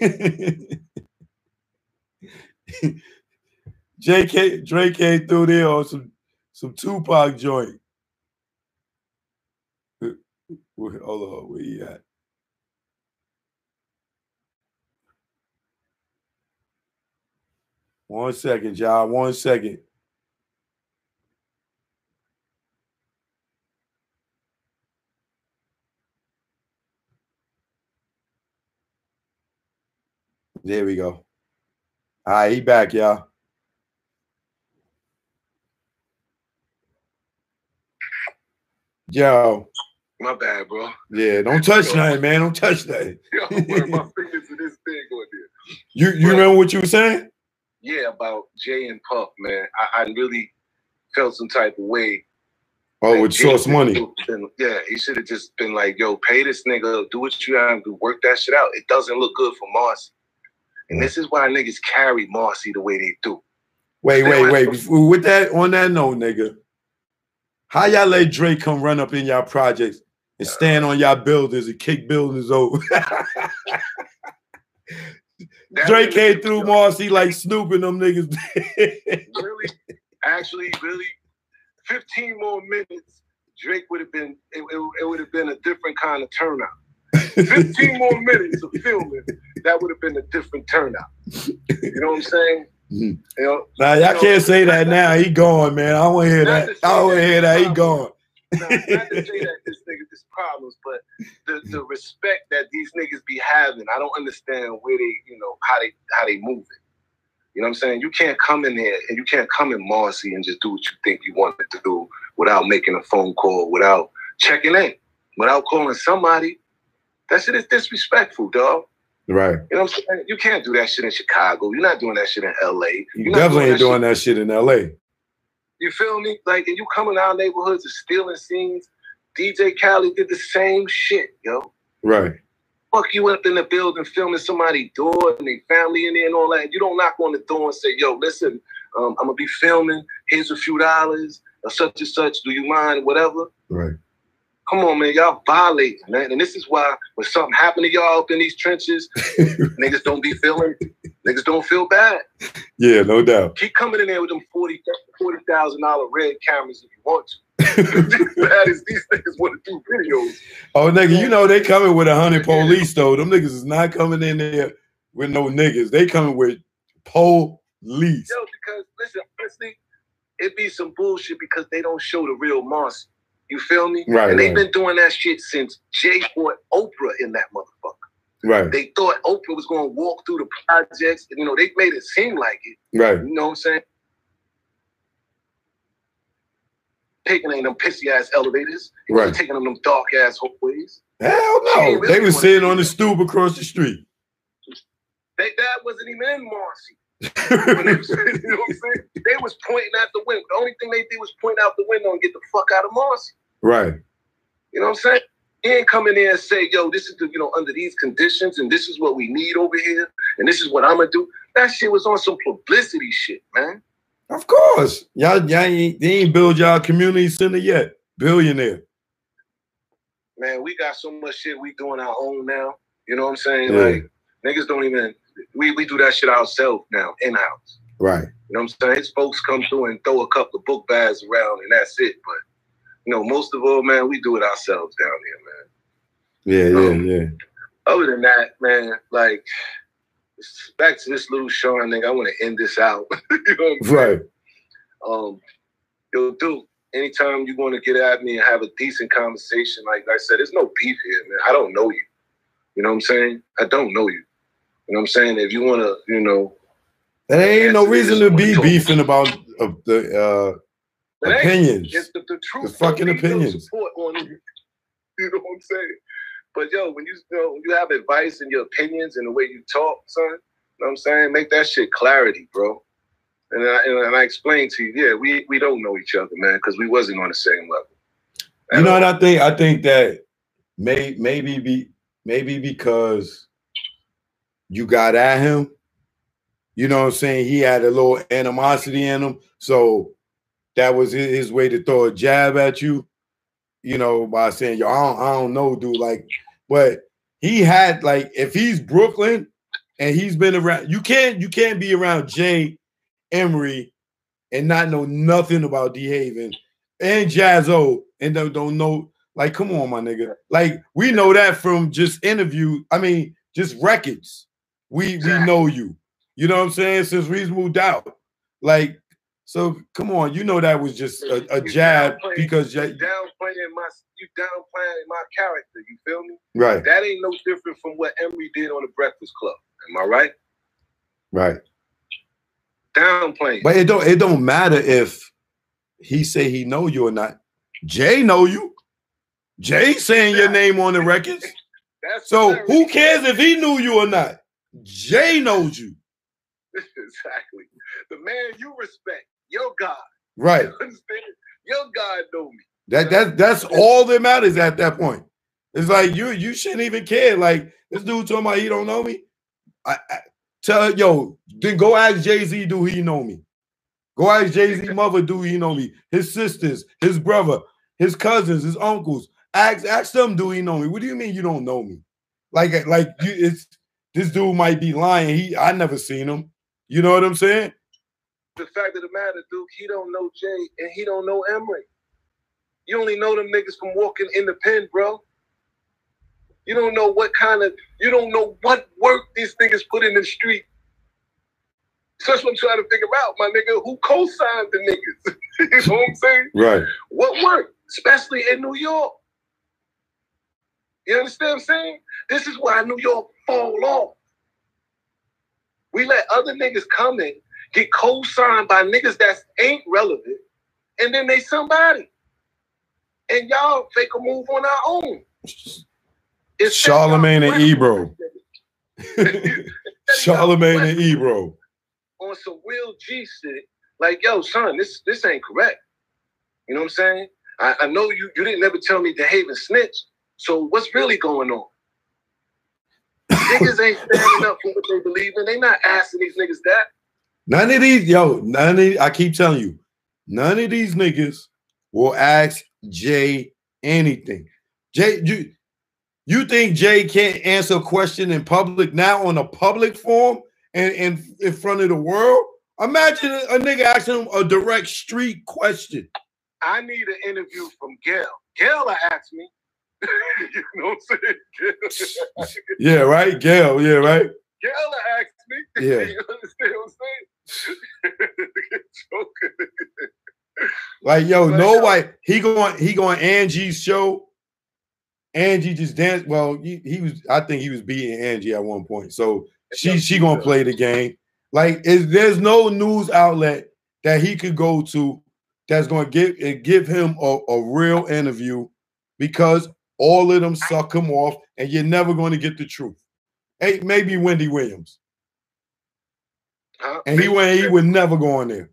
JK Drake came through there on some some Tupac joint. Hold on, where you at? One second, y'all. One second. There we go. All right, he back, y'all. Yo, My bad, bro. yeah, don't touch nothing, man. Don't touch nothing. Yo, my fingers this thing there. You you Right. remember what you were saying? Yeah, about Jay and Puff, man. I, I really felt some type of way Oh, with source money. been- yeah, he should have just been like, "Yo, pay this nigga, do what you have to do, work that shit out." It doesn't look good for Marcy, and this is why niggas carry Marcy the way they do. Wait, Stay wait, wait. Before- With that, on that note, nigga, how y'all let Drake come run up in y'all projects and stand on y'all buildings and kick buildings over? Drake came through Marcy like snooping them niggas. really, actually, really, fifteen more minutes, Drake would have been. It, it, it would have been a different kind of turnout. Fifteen more minutes of filming, that would have been a different turnout. You know what I'm saying? Mhm. You know, nah, y'all can't say that now. He gone, man. I don't want to hear that. I don't want to hear that that. He he's gone. Now, not to say that this nigga there's problems, but the, the respect that these niggas be having, I don't understand where they, you know, how they how they move it. You know what I'm saying? You can't come in there and you can't come in Marcy and just do what you think you wanted to do without making a phone call, without checking in, without calling somebody. That shit is disrespectful, dog. Right. You know what I'm saying? You can't do that shit in Chicago. You're not doing that shit in LA. You You're definitely ain't that doing that shit in LA. you feel me? Like, and you come in our neighborhoods and stealing scenes. DJ Khaled did the same shit, yo. Right. Fuck you up in the building filming somebody's door and their family in there and all that. You don't knock on the door and say, yo, listen, um, I'm gonna be filming. Here's a few dollars or such and such. Do you mind? Whatever. Right. Come on, man. Y'all violating, man. And this is why when something happen to y'all up in these trenches, niggas don't be feeling, niggas don't feel bad. Yeah, no doubt. Keep coming in there with them 40 $40,000 red cameras if you want to. Bad as these niggas want to do videos. Oh, nigga, you know they coming with a hundred police though. Them niggas is not coming in there with no niggas. They coming with police. Yo, because listen, honestly, it be some bullshit because they don't show the real Marcy. You feel me? Right, And they've right. been doing that shit since Jay brought Oprah in that motherfucker. Right. They thought Oprah was gonna walk through the projects. And, you know, they made it seem like it. Right. You know what I'm saying? Taking in them pissy ass elevators. Right. Taking them them dark ass hallways. Hell no. really They was sitting on the stoop across the street. They, that wasn't even in Marcy. you know what I'm saying? They was pointing out the window. The only thing they did was point out the window and get the fuck out of Marcy. Right. You know what I'm saying? He ain't come in there and say, yo, this is the, you know, under these conditions and this is what we need over here and this is what I'm gonna do. That shit was on some publicity shit, man. Of course. Y'all, y'all ain't, they ain't build y'all community center yet. Billionaire. Man, we got so much shit we doing our own now. You know what I'm saying? Yeah. Like niggas don't even we, we do that shit ourselves now, in-house. Right. You know what I'm saying? His folks come through and throw a couple of book bags around and that's it. But you know, most of all, man, we do it ourselves down here, man. Yeah, yeah, Um, yeah. Other than that, man, like back to this little Shawn nigga, I want to end this out. you know what I'm? Right. Um, yo, dude, anytime you want to get at me and have a decent conversation, like I said, there's no beef here, man. I don't know you. You know what I'm saying? I don't know you. You know what I'm saying? If you want to, you know, There ain't no reason to be beefing about uh, the uh, opinions. It's the, the truth. The fucking opinions. support on it. You know what I'm saying? But yo, when you, you know you have advice and your opinions and the way you talk, son, you know what I'm saying? Make that shit clarity, bro. And I, and, and I explained to you, yeah, we, we don't know each other, man, because we wasn't on the same level. You know what I think? I think that may maybe be maybe because you got at him. You know what I'm saying? He had a little animosity in him, so that was his, way to throw a jab at you. You know, by saying, "Yo, I don't, I don't know, dude." Like, but he had like, if he's Brooklyn and he's been around, you can't you can't be around Jay Emory and not know nothing about D Haven and Jaz-O and don't, don't know. Like, come on, my nigga. Like, we know that from just interview. I mean, just records. We we know you. You know what I'm saying? Since reasonable doubt. Like, so come on, you know that was just a, a jab because you downplaying my you downplaying my character. You feel me? right, That ain't no different from what Emory did on the Breakfast Club. Am I right? right. Downplaying. But it don't it don't matter if he say he know you or not. Jay know you. Jay saying your name on the records. So who cares if he knew you or not? Jay knows you. exactly. The man you respect, your God. Right. Your God know me. That that that's all that matters at that point. It's like you you shouldn't even care. Like this dude talking about he don't know me. I, I tell yo, then go ask Jay Z. Do he know me? Go ask Jay Z mother. Do he know me? His sisters, his brother, his cousins, his uncles. Ask ask them. Do he know me? What do you mean you don't know me? Like like you it's this dude might be lying. He I never seen him. You know what I'm saying? The fact of the matter, Duke, he don't know Jay and he don't know Emory. You only know them niggas from walking in the pen, bro. You don't know what kind of, you don't know what work these niggas put in the street. So that's what I'm trying to figure out, my nigga. Who co-signed the niggas? you know what I'm saying? Right. What work? Especially in New York. You understand what I'm saying? This is why New York fall off. We let other niggas come in, get co-signed by niggas that ain't relevant, and then they somebody. And y'all make a move on our own. It's Charlemagne and Ebro. Charlemagne and Ebro. on some real G shit. Like, yo, son, this this ain't correct. You know what I'm saying? I, I know you you didn't never tell me to Haven snitch. So what's really going on? niggas ain't standing up for what they believe in. They not asking these niggas that. None of these, yo, none of I keep telling you, none of these niggas will ask Jay anything. Jay, you you think Jay can't answer a question in public now on a public forum and, and in front of the world? Imagine a, a nigga asking him a direct street question. I need an interview from Gail. Gail asked me. you know what I'm saying? Gail, Yeah, right? Gail, yeah, right? Gail will ask me. Yeah. you understand what I'm saying? Like, yo, But, no way. He going he going Angie's show. Angie just danced. Well, he, he was, I think he was beating Angie at one point. So she she gonna play the game. Like, is there's no news outlet that he could go to that's gonna give eh, give him a, a real interview because all of them suck him off, and you're never going to get the truth. Hey, maybe Wendy Williams. Huh? And he went. He would never go in there.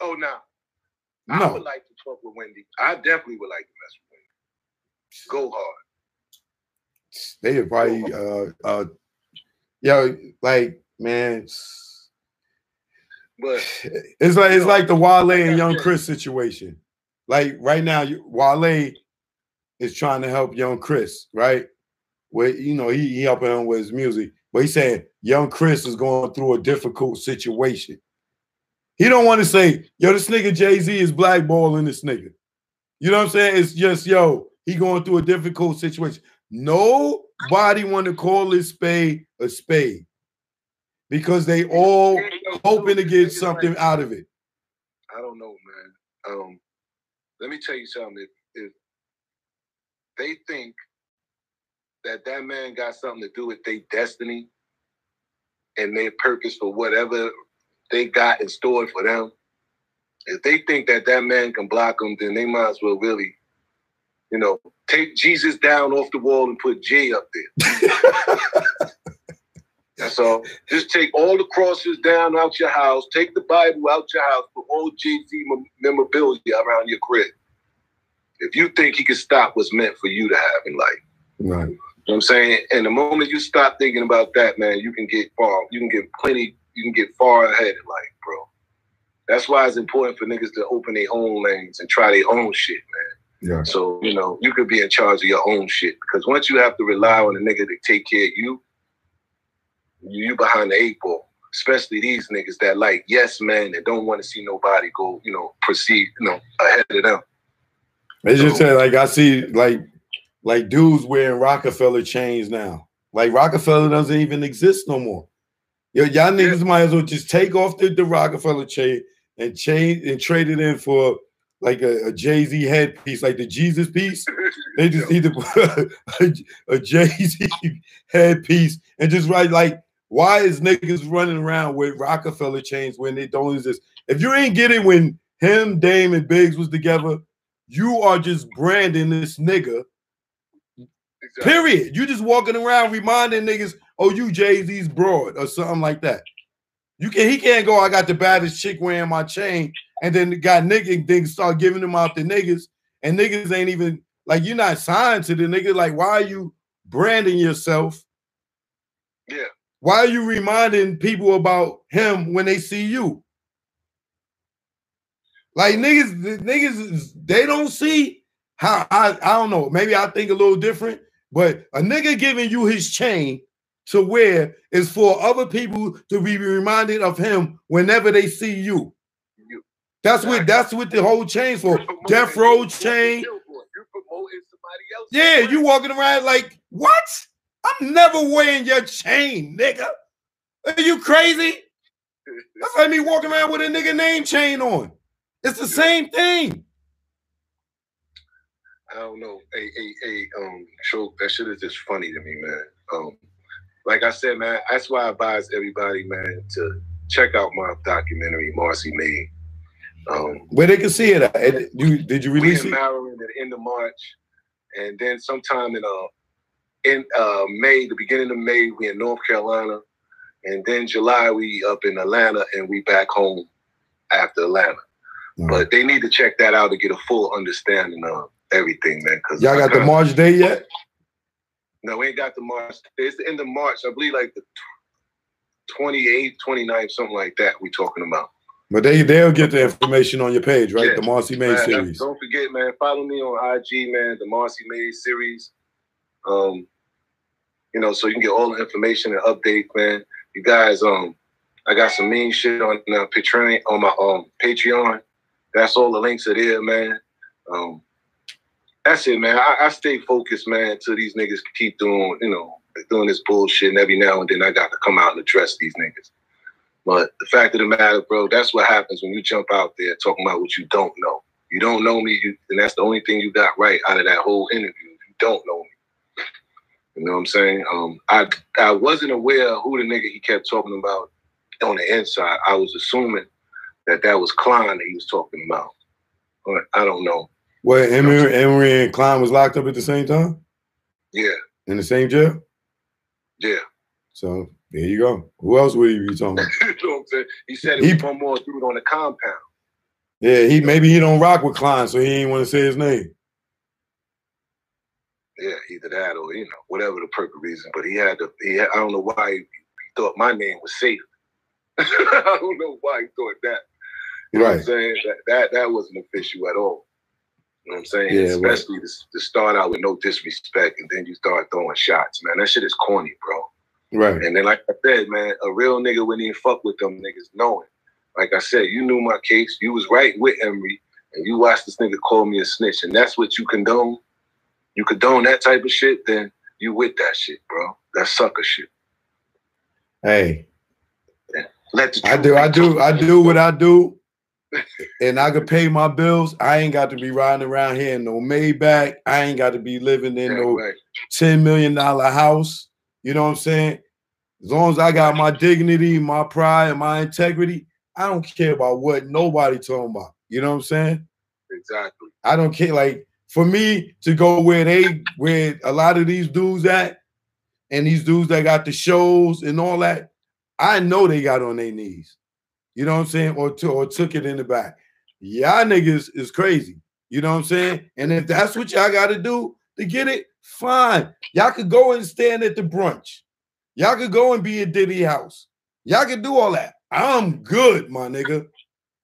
Oh no. I No. would like to talk with Wendy. I definitely would like to mess with Wendy. Go hard. They would probably. Uh. Uh. Yo, like man, But it's like it's Yo, like the Wale and Young Chris situation. Like right now, Wale is trying to help Young Chris, right? Where you know he, he helping him with his music, but he's saying Young Chris is going through a difficult situation. He don't want to say, yo, this nigga Jay Z is blackballing this nigga. You know what I'm saying? It's just yo, he going through a difficult situation. Nobody want to call this spade a spade because they all hoping to get something out of it. I don't know, man. Um, let me tell you something. If, if they think that that man got something to do with their destiny and their purpose for whatever they got in store for them, if they think that that man can block them, then they might as well really, you know, take Jesus down off the wall and put J up there. That's all. Just take all the crosses down out your house. Take the Bible out your house. Put all Jay Z memorabilia around your crib. If you think he can stop what's meant for you to have in life, Right. You know what I'm saying? And the moment you stop thinking about that, man, you can get far. You can get plenty. You can get far ahead in life, bro. That's why it's important for niggas to open their own lanes and try their own shit, man. Yeah. So, you know, you could be in charge of your own shit. Because once you have to rely on a nigga to take care of you, you behind the eight ball. Especially these niggas that like yes men and don't want to see nobody go, you know, proceed, you know, ahead of them. They just said like I see like like dudes wearing Rockefeller chains now. Like Rockefeller doesn't even exist no more. Yo, y'all niggas might as well just take off the, the Rockefeller chain and change and trade it in for like a, a Jay Z headpiece, like the Jesus piece. They just need to put a, a Jay Z headpiece and just write like, why is niggas running around with Rockefeller chains when they don't exist? If you ain't getting when him, Dame, and Biggs was together, you are just branding this nigga. Exactly. Period. You just walking around reminding niggas, oh, you Jay Z's broad or something like that. You can he can't go. I got the baddest chick wearing my chain, and then the guy nigga niggas start giving them out to niggas, and niggas ain't even like you're not signed to the nigga. Like, why are you branding yourself? Yeah. Why are you reminding people about him when they see you? Like niggas, niggas, they don't see how I I don't know. Maybe I think a little different, but a nigga giving you his chain to wear is for other people to be reminded of him whenever they see you. You- That's what that's what the whole chain's for. Death Row chain. promoting somebody else. Yeah, you walking around like what? I'm never wearing your chain, nigga. Are you crazy? That's like me walking around with a nigga name chain on. It's the same thing. I don't know. Hey, hey, hey, um, Choke, that shit is just funny to me, man. Um, like I said, man, that's why I advise everybody, man, to check out my documentary, Marcy made. Um, Where they can see it at. And You did you we release in it? Maryland at the end of March, and then sometime in uh in uh May, the beginning of May, we in North Carolina, and then July we up in Atlanta, and we back home after Atlanta. But they need to check that out to get a full understanding of everything, man. Cause Y'all got the March date yet? No, we ain't got the March. It's the end of March. I believe like the 28th, 29th, something like that. We talking about. But they they'll get the information on your page, right? Yeah. The Marcy Made Man, series. Don't forget, man. Follow me on IG, man. The Marcy Made series. Um, you know, so you can get all the information and updates, man. You guys, um, I got some mean shit on uh, Patreon on my um Patreon. That's all the links are there, man. Um, that's it, man. I, I stay focused, man, till these niggas keep doing, you know, doing this bullshit, and every now and then I got to come out and address these niggas. But the fact of the matter, bro, that's what happens when you jump out there talking about what you don't know. You don't know me, you, and that's the only thing you got right out of that whole interview. You don't know me. You know what I'm saying? Um, I I wasn't aware who the nigga he kept talking about on the inside. I was assuming that that was Klein that he was talking about. I don't know. What Emory, Emory and Klein was locked up at the same time Yeah, in the same jail. yeah. So There you go. Who else would he be talking about? you know what I'm saying? He said He- was one more dude on the compound. Yeah, he maybe he don't rock with Klein, so he ain't want to say his name. Yeah, either that or you know whatever the perfect reason. But he had to. He had, I don't know why he, he thought my name was safe. I don't know why he thought that. You know what I'm Right. saying? That, that that wasn't official at all. You know what I'm saying? Yeah, right. Especially to, to start out with no disrespect and then you start throwing shots, man. That shit is corny, bro. Right. And then, like I said, man, a real nigga wouldn't even fuck with them niggas knowing. Like I said, you knew my case. You was right with Emory, and you watched this nigga call me a snitch, and that's what you condone. You condone that type of shit, then you with that shit, bro. That sucker shit. Hey, Let the I do, I do. I do what I do, and I can pay my bills. I ain't got to be riding around here in no Maybach. I ain't got to be living in no ten million dollar house. You know what I'm saying? As long as I got my dignity, my pride, and my integrity, I don't care about what nobody talking about. You know what I'm saying? Exactly. I don't care. Like for me to go where they where a lot of these dudes at, and these dudes that got the shows and all that, I know they got on their knees. You know what I'm saying? Or, to, or took it in the back. Y'all niggas is crazy. You know what I'm saying? And if that's what y'all got to do to get it, fine. Y'all could go and stand at the brunch. Y'all could go and be at Diddy house. Y'all could do all that. I'm good, my nigga.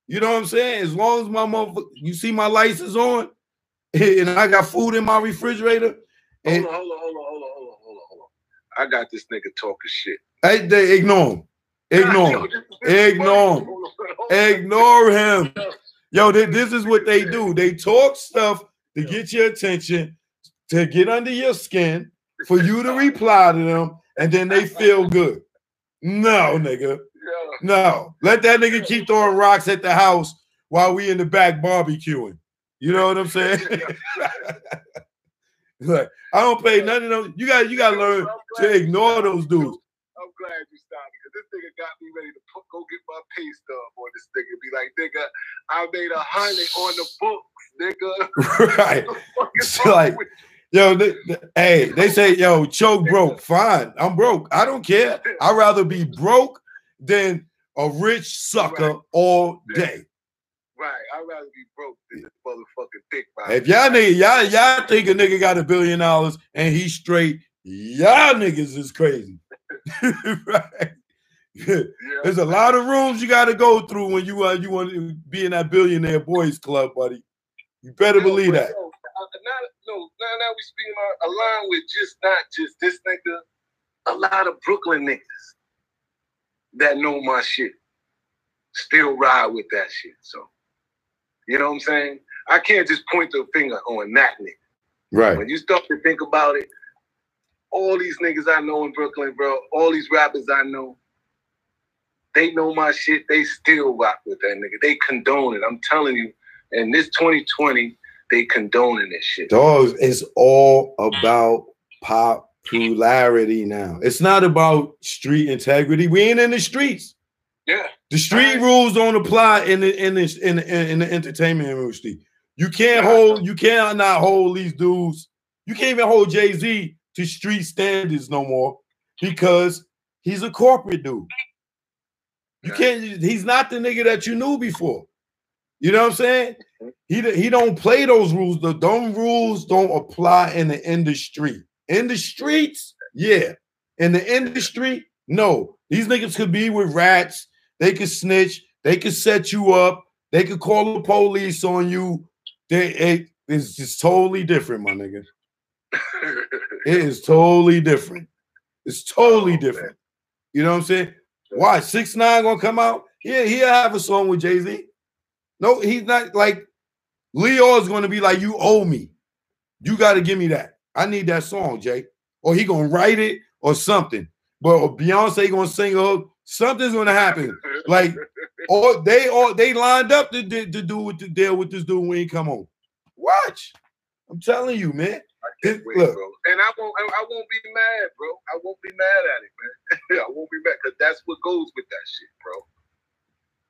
You know what I'm saying? As long as my motherfucker, you see my lights is on, and I got food in my refrigerator, and Hold on, hold on, hold on, hold on, hold on, hold on, hold on. I got this nigga talking shit. hey, they ignore him. Ignore him. this- this is Ignore him. Hold on, hold on. Ignore him. Yo, thi- this is what they do. They talk stuff to get your attention, to get under your skin, for you to reply to them, and then they feel good. No, nigga. No. Let that nigga keep throwing rocks at the house while we in the back barbecuing. You know what I'm saying? like, I don't pay none of those. You got you gotta learn to ignore those dudes. I'm glad you stopped because this nigga got me ready to put, go get my pay stub on this nigga. Be like, nigga, I made a hundred on the books, nigga. right. What the fuck is It's wrong like- Yo, th- th- hey, they say, yo, choke broke. Fine. I'm broke. I don't care. I'd rather be broke than a rich sucker Right. all day. Right, I'd rather be broke than this motherfucking dick. If y'all nigga, y'all, y'all think a nigga got a billion dollars and he's straight, y'all niggas is crazy. right. Yeah. There's a lot of rooms you gotta go through when you uh, you want to be in that billionaire boys club, buddy. You better believe that. yo, uh, now, no, now, now we speaking on along with just not just this nigga, a lot of Brooklyn niggas that know my shit still ride with that shit. So, you know what I'm saying? I can't just point the finger on that nigga. Right. When you start to think about it, all these niggas I know in Brooklyn, bro, all these rappers I know, they know my shit. They still rock with that nigga. They condone it. I'm telling you. And this 2020, they condoning this shit. Dogs, it's all about popularity now. It's not about street integrity. We ain't in the streets. Yeah. The street Right. rules don't apply in the in the in the, in the entertainment industry. You can't Nah. hold. You cannot hold these dudes. You can't even hold Jay Z to street standards no more because he's a corporate dude. You can't. He's not the nigga that you knew before. You know what I'm saying? He he don't play those rules. The dumb rules don't apply in the industry. In the streets, yeah. In the industry, no. These niggas could be with rats. They could snitch. They could set you up. They could call the police on you. They it, it's just totally different, my nigga. It is totally different. It's totally Oh, different. You know what I'm saying? Why six nine gonna come out? Yeah, he'll have a song with Jay Z. No, he's not like Leo is gonna be like, you owe me. You got to give me that. I need that song, Jay. Or he gonna write it or something. But Beyonce gonna sing a hook. Something's gonna happen. Like, or they or they lined up to, to, to do with the deal with this dude when he come home. Watch. I'm telling you, man. Can't wait, look. bro. And I won't. I won't be mad, bro. I won't be mad at it, man. I won't be mad because that's what goes with that shit, bro.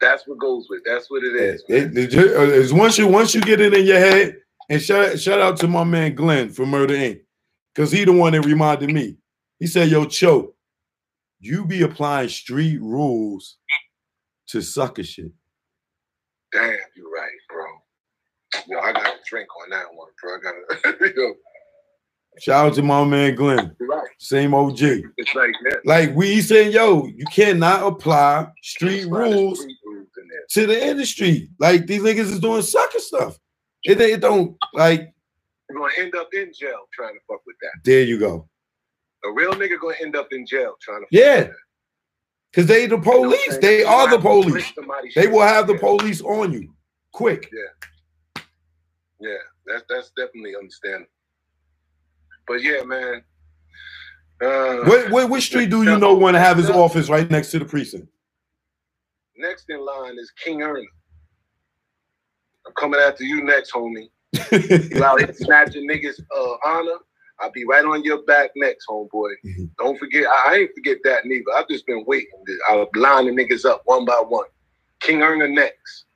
That's what goes with. That's what it is. It, it, it- uh, it's once you once you get it in your head, and shout shout out to my man Glenn from Murder Inc. Because he the one that reminded me. He said, "Yo, Cho, you be applying street rules to sucker shit. Damn, you're right, bro. Yo, I got a drink on that one, bro. I gotta, yo, Shout out to my man Glenn, right. same OG. It's like that. Like we saying, yo, you cannot apply street That's why the rules street rules in there. to the industry. Like these niggas is doing sucker stuff. It, it don't like. You're gonna end up in jail trying to fuck with that. There you go. A real nigga gonna end up in jail trying to. Yeah. Cause they the that. You know police. They are the police. They will have the Yeah. police on you quick. Yeah. Yeah, that's that's definitely understandable. But yeah, man. Uh, What, what, what street do you know want to have his office right next to the precinct? Next in line is King Ernie. I'm coming after you next, homie. You out here snatching niggas uh, honor. I'll be right on your back next, homeboy. Mhm. Don't forget, I, I ain't forget that neither. I've just been waiting. I'll line the niggas up one by one. King Erna next.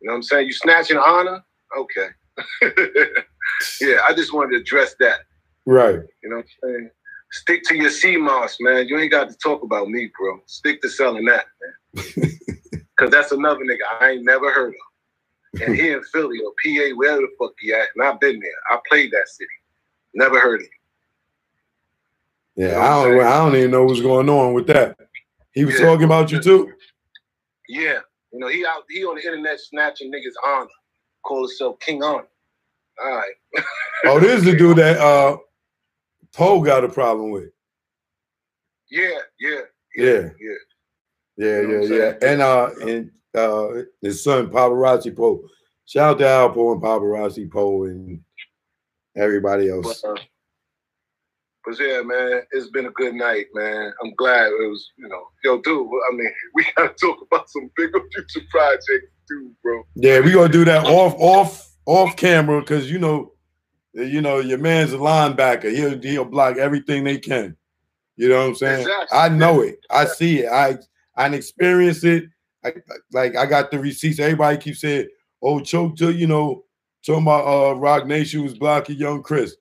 You know what I'm saying? You snatching honor? Okay. yeah, I just wanted to address that. Right. You know what I'm saying? Stick to your CMOS, man. You ain't got to talk about me, bro. Stick to selling that, man. Cause that's another nigga I ain't never heard of. And he in Philly or PA, wherever the fuck he at. And I've been there. I played that city. Never heard of him. Yeah, I don't. I don't even know what's going on with that. He was Yeah. talking about you too. Yeah. You know, he out he on the internet snatching niggas honor. Call himself King Honor. All right. Oh, this is the dude that uh Poe got a problem with. Yeah, yeah, Yeah. yeah. Yeah, You know yeah, yeah. And uh and uh his son Paparazzi Poe. Shout out to Al Poe and Paparazzi Poe and everybody else. But, uh, but yeah, man, it's been a good night, man. I'm glad it was, you know, yo, dude. I mean, we gotta talk about some bigger future projects, too, bro. Yeah, we gonna do that off off off camera because you know, you know, your man's a linebacker. He'll he'll block everything they can. You know what I'm saying? Exactly. I know it. I see it. I I experienced it. I like I got the receipts. Everybody keeps saying, "Oh, choke to you know." Talking about uh, Roc Nation was blocking Young Chris.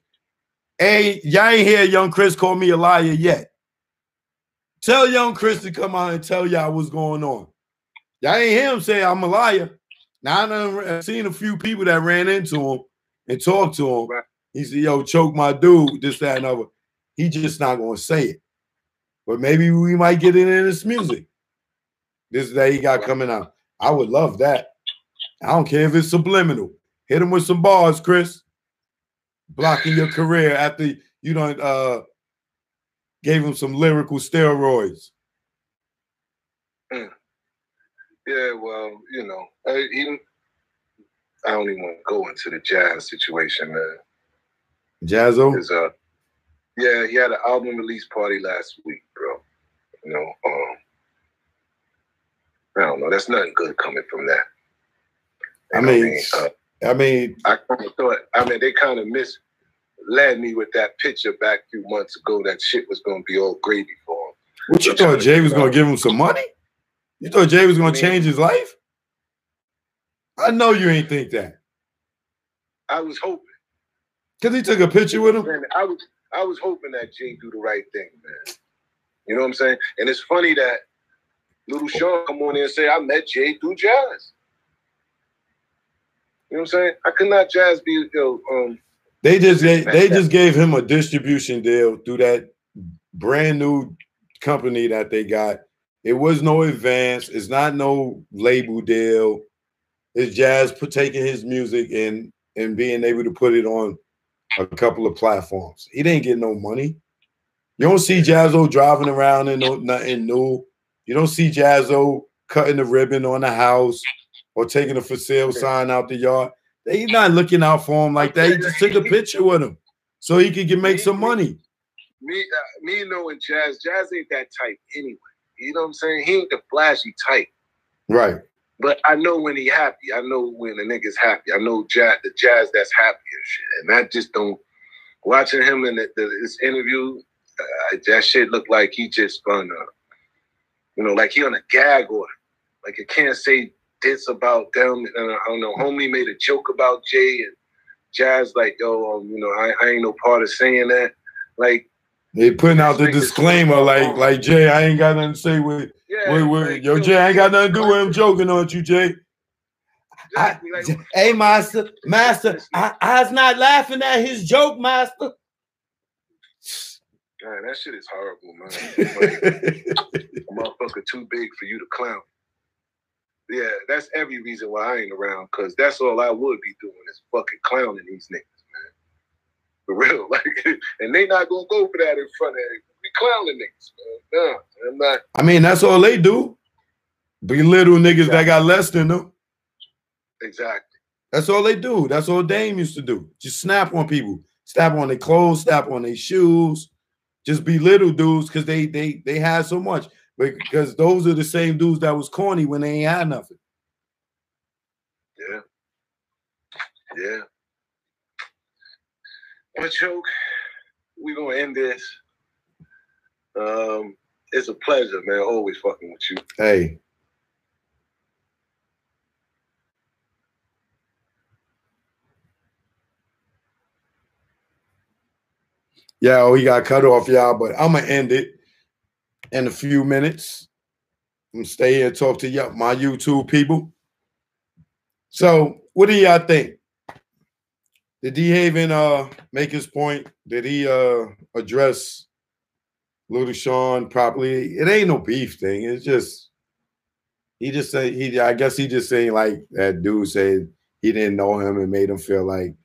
Hey, y'all ain't hear Young Chris call me a liar yet. Tell Young Chris to come out and tell y'all what's going on. Y'all ain't hear him say I'm a liar. Now I done I've seen a few people that ran into him and talk to him. Right. He said, "Yo, choke my dude," this, that, and other. He just not gonna say it, but maybe we might get it in his music. This that he got coming out. I would love that. I don't care if it's subliminal. Hit him with some bars, Chris. Blocking your career after you don't uh gave him some lyrical steroids. Yeah, well, you know, I, even I don't even want to go into the Jaz situation, man. Jaz-O. Uh, yeah, he had an album release party last week, bro. You know, um, I don't know. That's nothing good coming from that. I You know what mean, uh, I mean, I kind of thought. I mean, they kind of misled me with that picture back a few months ago. That shit was going to be all gravy for him. what you thought Jay was gonna give him some money? You thought Jay was gonna change his life? I know you ain't think that. I was hoping. Cause he took a picture with him. Man, I was I was hoping that Jay do the right thing, man. You know what I'm saying? And it's funny that little Shawn come on in and say I met Jay through Jaz. You know what I'm saying? I could not Jaz be you know, um They just they just gave him a distribution deal through that brand new company that they got. It was no advance. It's not no label deal. It's Jaz put taking his music and and being able to put it on a couple of platforms. He didn't get no money. You don't see Jaz-O driving around in no, nothing new. You don't see Jaz-O cutting the ribbon on the house or taking a for sale sign out the yard. They not looking out for him like that. He just took a picture with him so he could get make some money. me uh, me knowing Jaz, Jaz ain't that type anyway. You know what I'm saying? He ain't the flashy type. Right. But I know when he happy. I know when the nigga's happy. I know Jaz, the Jaz that's happy and shit. And that just don't. Watching him in the, the, this interview, uh, that shit looked like he just on, uh, you know, like he on a gag order. Like you can't say this about them. And I don't know. Homie made a joke about Jay and Jaz. Like, yo, um, you know, I, I ain't no part of saying that. Like, They putting out the disclaimer like like Jay, I ain't got nothing to say with Yeah, with, with like, yo yo, Jay, I ain't got nothing to do with him joking on you, Jay. Exactly, like, hey master, master, I, I was not laughing at his joke, master. Man, that shit is horrible, man. Like, a motherfucker too big for you to clown. Yeah, that's every reason why I ain't around, because that's all I would be doing is fucking clowning these niggas, man. For real. Like, and they not gonna go for that in front of it. We clowning niggas, man. No, I'm not. I mean, that's all they do. Belittle niggas that got less than them. Exactly. That's all they do. That's all Dame used to do. Just snap on people, snap on their clothes, snap on their shoes. Just belittle dudes because they they they had so much. Because those are the same dudes that was corny when they ain't had nothing. Yeah. Yeah. But joke, we're gonna end this. Um, it's a pleasure, man. Always fucking with you. Hey. Yeah, oh, he got cut off, y'all, but I'm gonna end it in a few minutes. I'm gonna stay here and talk to y'all, my YouTube people. So, what do y'all think? Did D Haven uh make his point? Did he uh address Little Shawn properly? It ain't no beef thing. It's just he just said he I guess he just saying like that dude said he didn't know him and made him feel like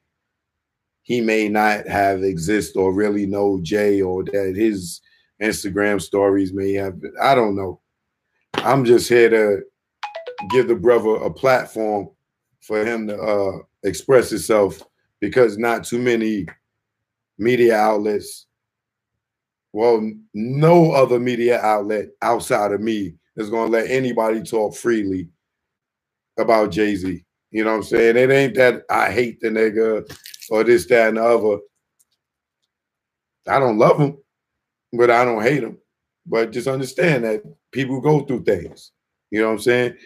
he may not have exist or really know Jay or that his Instagram stories may have been. I don't know. I'm just here to give the brother a platform for him to uh, express himself because not too many media outlets, well, no other media outlet outside of me is going to let anybody talk freely about Jay Z. You know what I'm saying? It ain't that I hate the nigga or this, that, and the other. I don't love him, but I don't hate him. But just understand that people go through things. You know what I'm saying?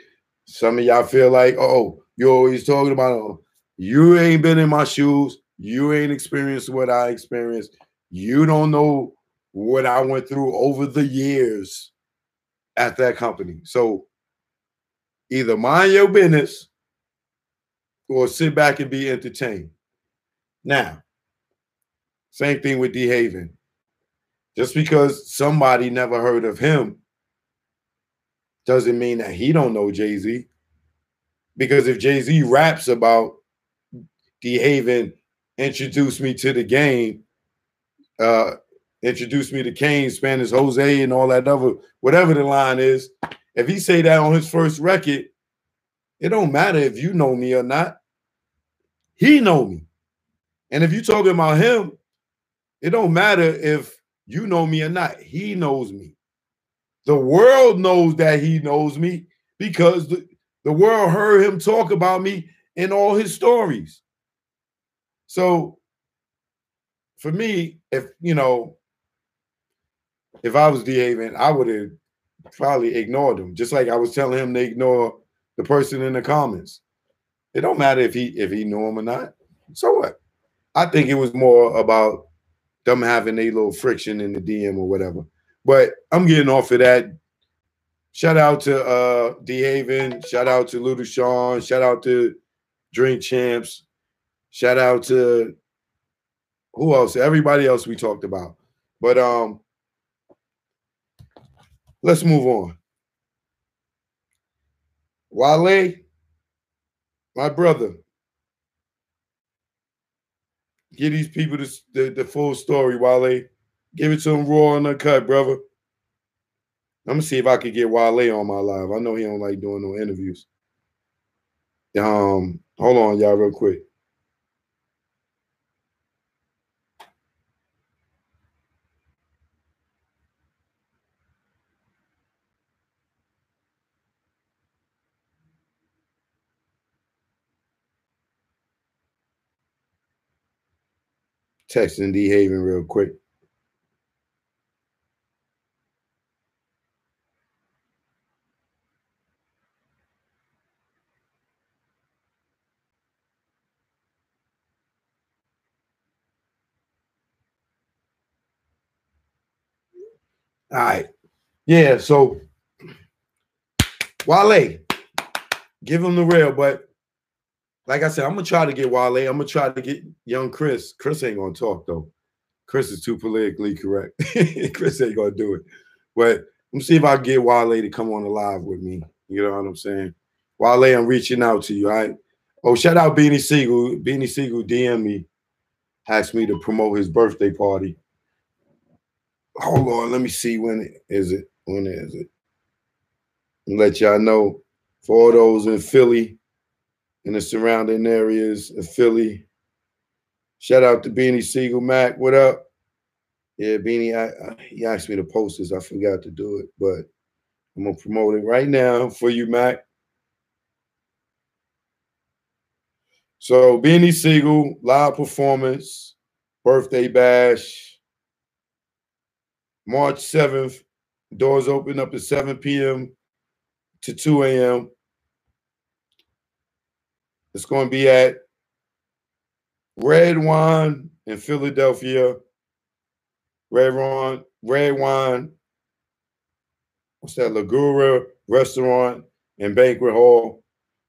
Some of y'all feel like, oh, you're always talking about, oh, you ain't been in my shoes. You ain't experienced what I experienced. You don't know what I went through over the years at that company. So either mind your business or sit back and be entertained. Now, same thing with D Haven. Just because somebody never heard of him doesn't mean that he don't know Jay Z. Because if Jay Z raps about D Haven introduced me to the game, uh, introduced me to Kane, Spanish Jose, and all that other whatever the line is. If he say that on his first record, it don't matter if you know me or not. He know me. And if you talking about him, it don't matter if you know me or not. He knows me. The world knows that he knows me because the, the world heard him talk about me in all his stories. So for me, if you know, if I was D Haven, I would have probably ignored him, just like I was telling him to ignore the person in the comments. It don't matter if he if he knew him or not. So what? I think it was more about them having a little friction in the DM or whatever. But I'm getting off of that. Shout out to uh D Haven, shout out to Little Shawn, shout out to Drink Champs, shout out to who else? Everybody else we talked about. But um let's move on. Wale, my brother, give these people the, the, the full story, Wale. Give it to them raw and uncut, brother. I'm gonna see if I could get Wale on my live. I know he don't like doing no interviews. Um, hold on, y'all, real quick. Texting D Haven real quick. All right. Yeah, so Wale, give him the rail, but like I said, I'm gonna try to get Wale. I'm gonna try to get young Chris. Chris ain't gonna talk though. Chris is too politically correct. Chris ain't gonna do it. But let me see if I can get Wale to come on the live with me. You know what I'm saying? Wale, I'm reaching out to you. All right. Oh, shout out Beanie Sigel. Beanie Sigel DM me, asked me to promote his birthday party. Hold on, let me see when is it. When is it? Let y'all know for all those in Philly and the surrounding areas of Philly. Shout out to Beanie Sigel Mac. What up? Yeah, Beanie, I, I, he asked me to post this. I forgot to do it, but I'm gonna promote it right now for you, Mac. So Beanie Sigel, live performance, birthday bash, March 7th. Doors open up at 7 p.m. to 2 a.m. It's going to be at Red Wine in Philadelphia. Red Wine, Red Wine, what's that? Lagura Restaurant and Banquet Hall.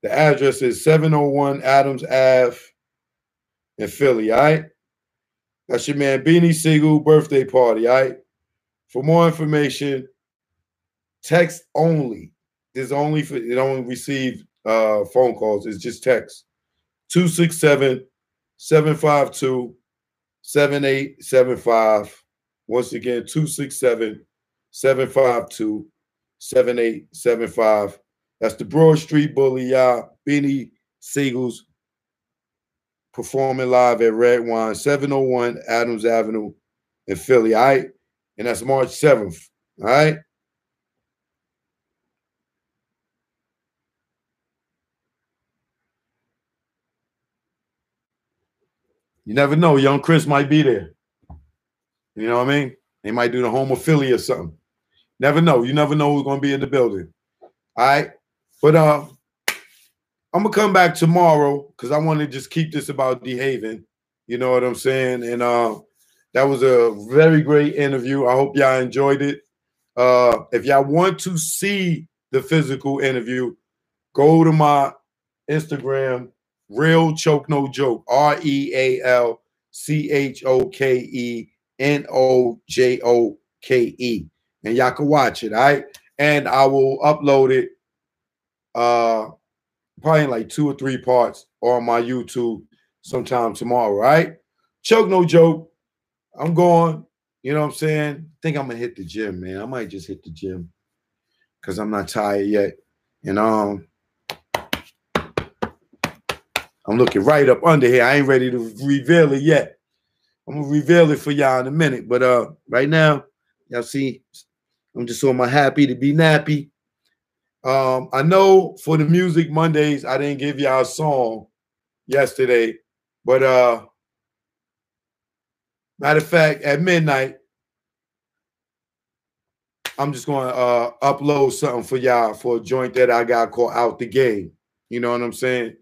The address is 701 Adams Ave in Philly, all right? That's your man Beanie Sigel birthday party, all right? For more information, text only. There's only for it only receive uh phone calls. It's just text 267 752 7875. Once again, 267 752 7875. That's the Broad Street Bully, y'all. Benny Sigel's performing live at Red Wine, 701 Adams Avenue in Philly. All right. And that's March 7th. All right. You never know. Young Chris might be there. You know what I mean? They might do the home or something. Never know. You never know who's to be in the building. All right. But uh, I'm gonna come back tomorrow because I want to just keep this about D Haven. You know what I'm saying? And uh, that was a very great interview. I hope y'all enjoyed it. Uh, if y'all want to see the physical interview, go to my Instagram, real choke no joke, R E A L C H O K E N O J O K E, and y'all can watch it. All right, and I will upload it uh probably in like two or three parts on my YouTube sometime tomorrow, right? Choke no joke. I'm going, you know what I'm saying? think I'm gonna hit the gym, man. I might just hit the gym because I'm not tired yet. And um I'm looking right up under here. I ain't ready to reveal it yet. I'm gonna reveal it for y'all in a minute. But uh right now, y'all see, I'm just on my happy to be nappy. Um, I know for the music Mondays, I didn't give y'all a song yesterday, but uh matter of fact, at midnight, I'm just gonna uh upload something for y'all for a joint that I got called Out the Game. You know what I'm saying?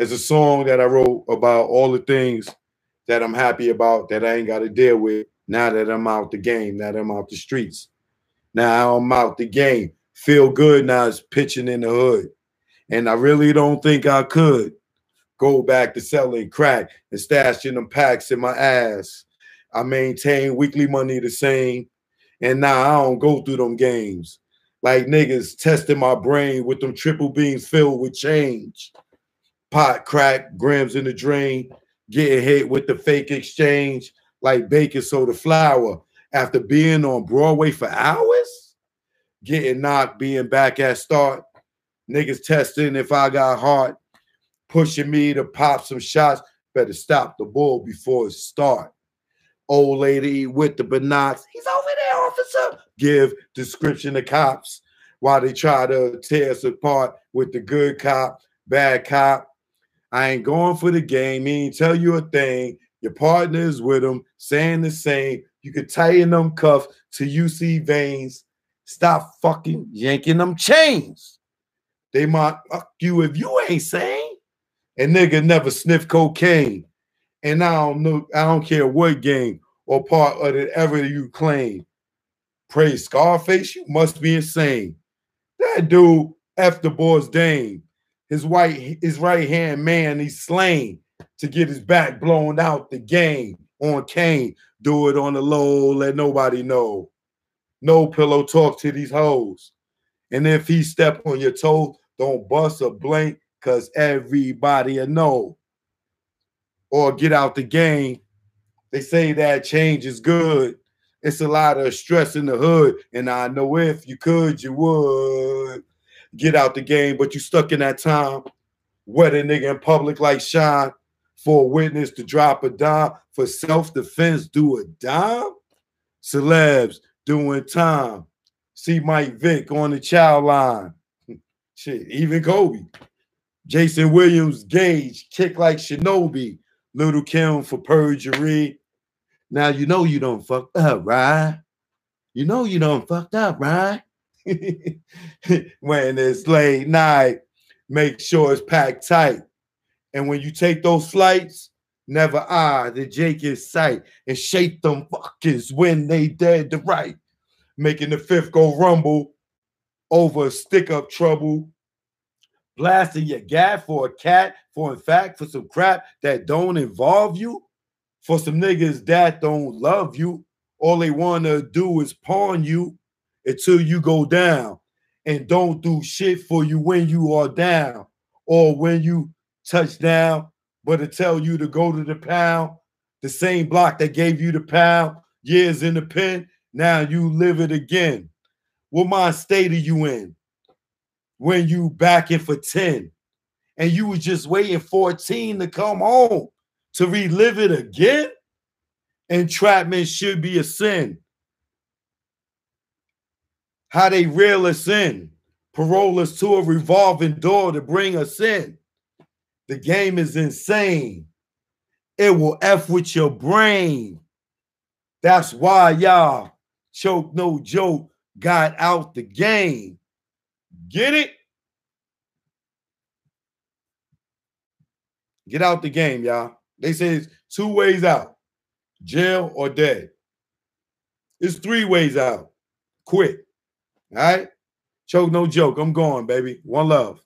It's a song that I wrote about all the things that I'm happy about that I ain't got to deal with now that I'm out the game, now that I'm out the streets. Now I'm out the game feel good now is pitching in the hood. And I really don't think I could go back to selling crack and stashing them packs in my ass. I maintain weekly money the same. And now I don't go through them games. Like niggas testing my brain with them triple beams filled with change. Pot, crack, grams in the drain, getting hit with the fake exchange like baking soda flour after being on Broadway for hours getting knocked, being back at start, niggas testing if I got heart, pushing me to pop some shots. Better stop the ball before it start. Old lady with the binocs, he's over there, officer. Give description to cops while they try to tear us apart with the good cop, bad cop. I ain't going for the game. He ain't tell you a thing. Your partner is with him, saying the same. You could tighten them cuffs you see veins. Stop fucking yanking them chains. They might fuck you if you ain't sane. And nigga never sniff cocaine. And I don't know, I don't care what game or part of it ever you claim. Praise Scarface, you must be insane. That dude, F the boy's dame. His white, his right hand man, he's slain to get his back blown out the game on Kane. Do it on the low, let nobody know. No pillow talk to these hoes. And if he step on your toe, don't bust a blank, cause everybody will know. Or get out the game. They say that change is good. It's a lot of stress in the hood. And I know if you could, you would get out the game, but you stuck in that time. A nigga in public like Sean for a witness to drop a dime for self-defense, do a dime. Celebs doing time. See Mike Vick on the child line. Shit, even Kobe. Jason Williams Gage kick like Shinobi. Little Kim for perjury. Now you know you don't fuck up, right? You know you don't fucked up, right? when it's late night, make sure it's packed tight. And when you take those flights, never eye the in sight and shake them fuckers when they dead to right. Making the fifth go rumble over stick up trouble. Blasting your gat for a cat, for in fact, for some crap that don't involve you. For some niggas that don't love you. All they want to do is pawn you until you go down and don't do shit for you when you are down or when you touch down, but to tell you to go to the pound, the same block that gave you the pound years in the pen, now you live it again. What mind state are you in when you backing for 10 and you was just waiting 14 to come home to relive it again? Entrapment should be a sin how they reel us in, parole us to a revolving door to bring us in. The game is insane. It will F with your brain. That's why y'all choke no joke got out the game. Get it? Get out the game, y'all. They say it's two ways out jail or dead. It's three ways out. Quit. All right. Choke, no joke. I'm going, baby. One love.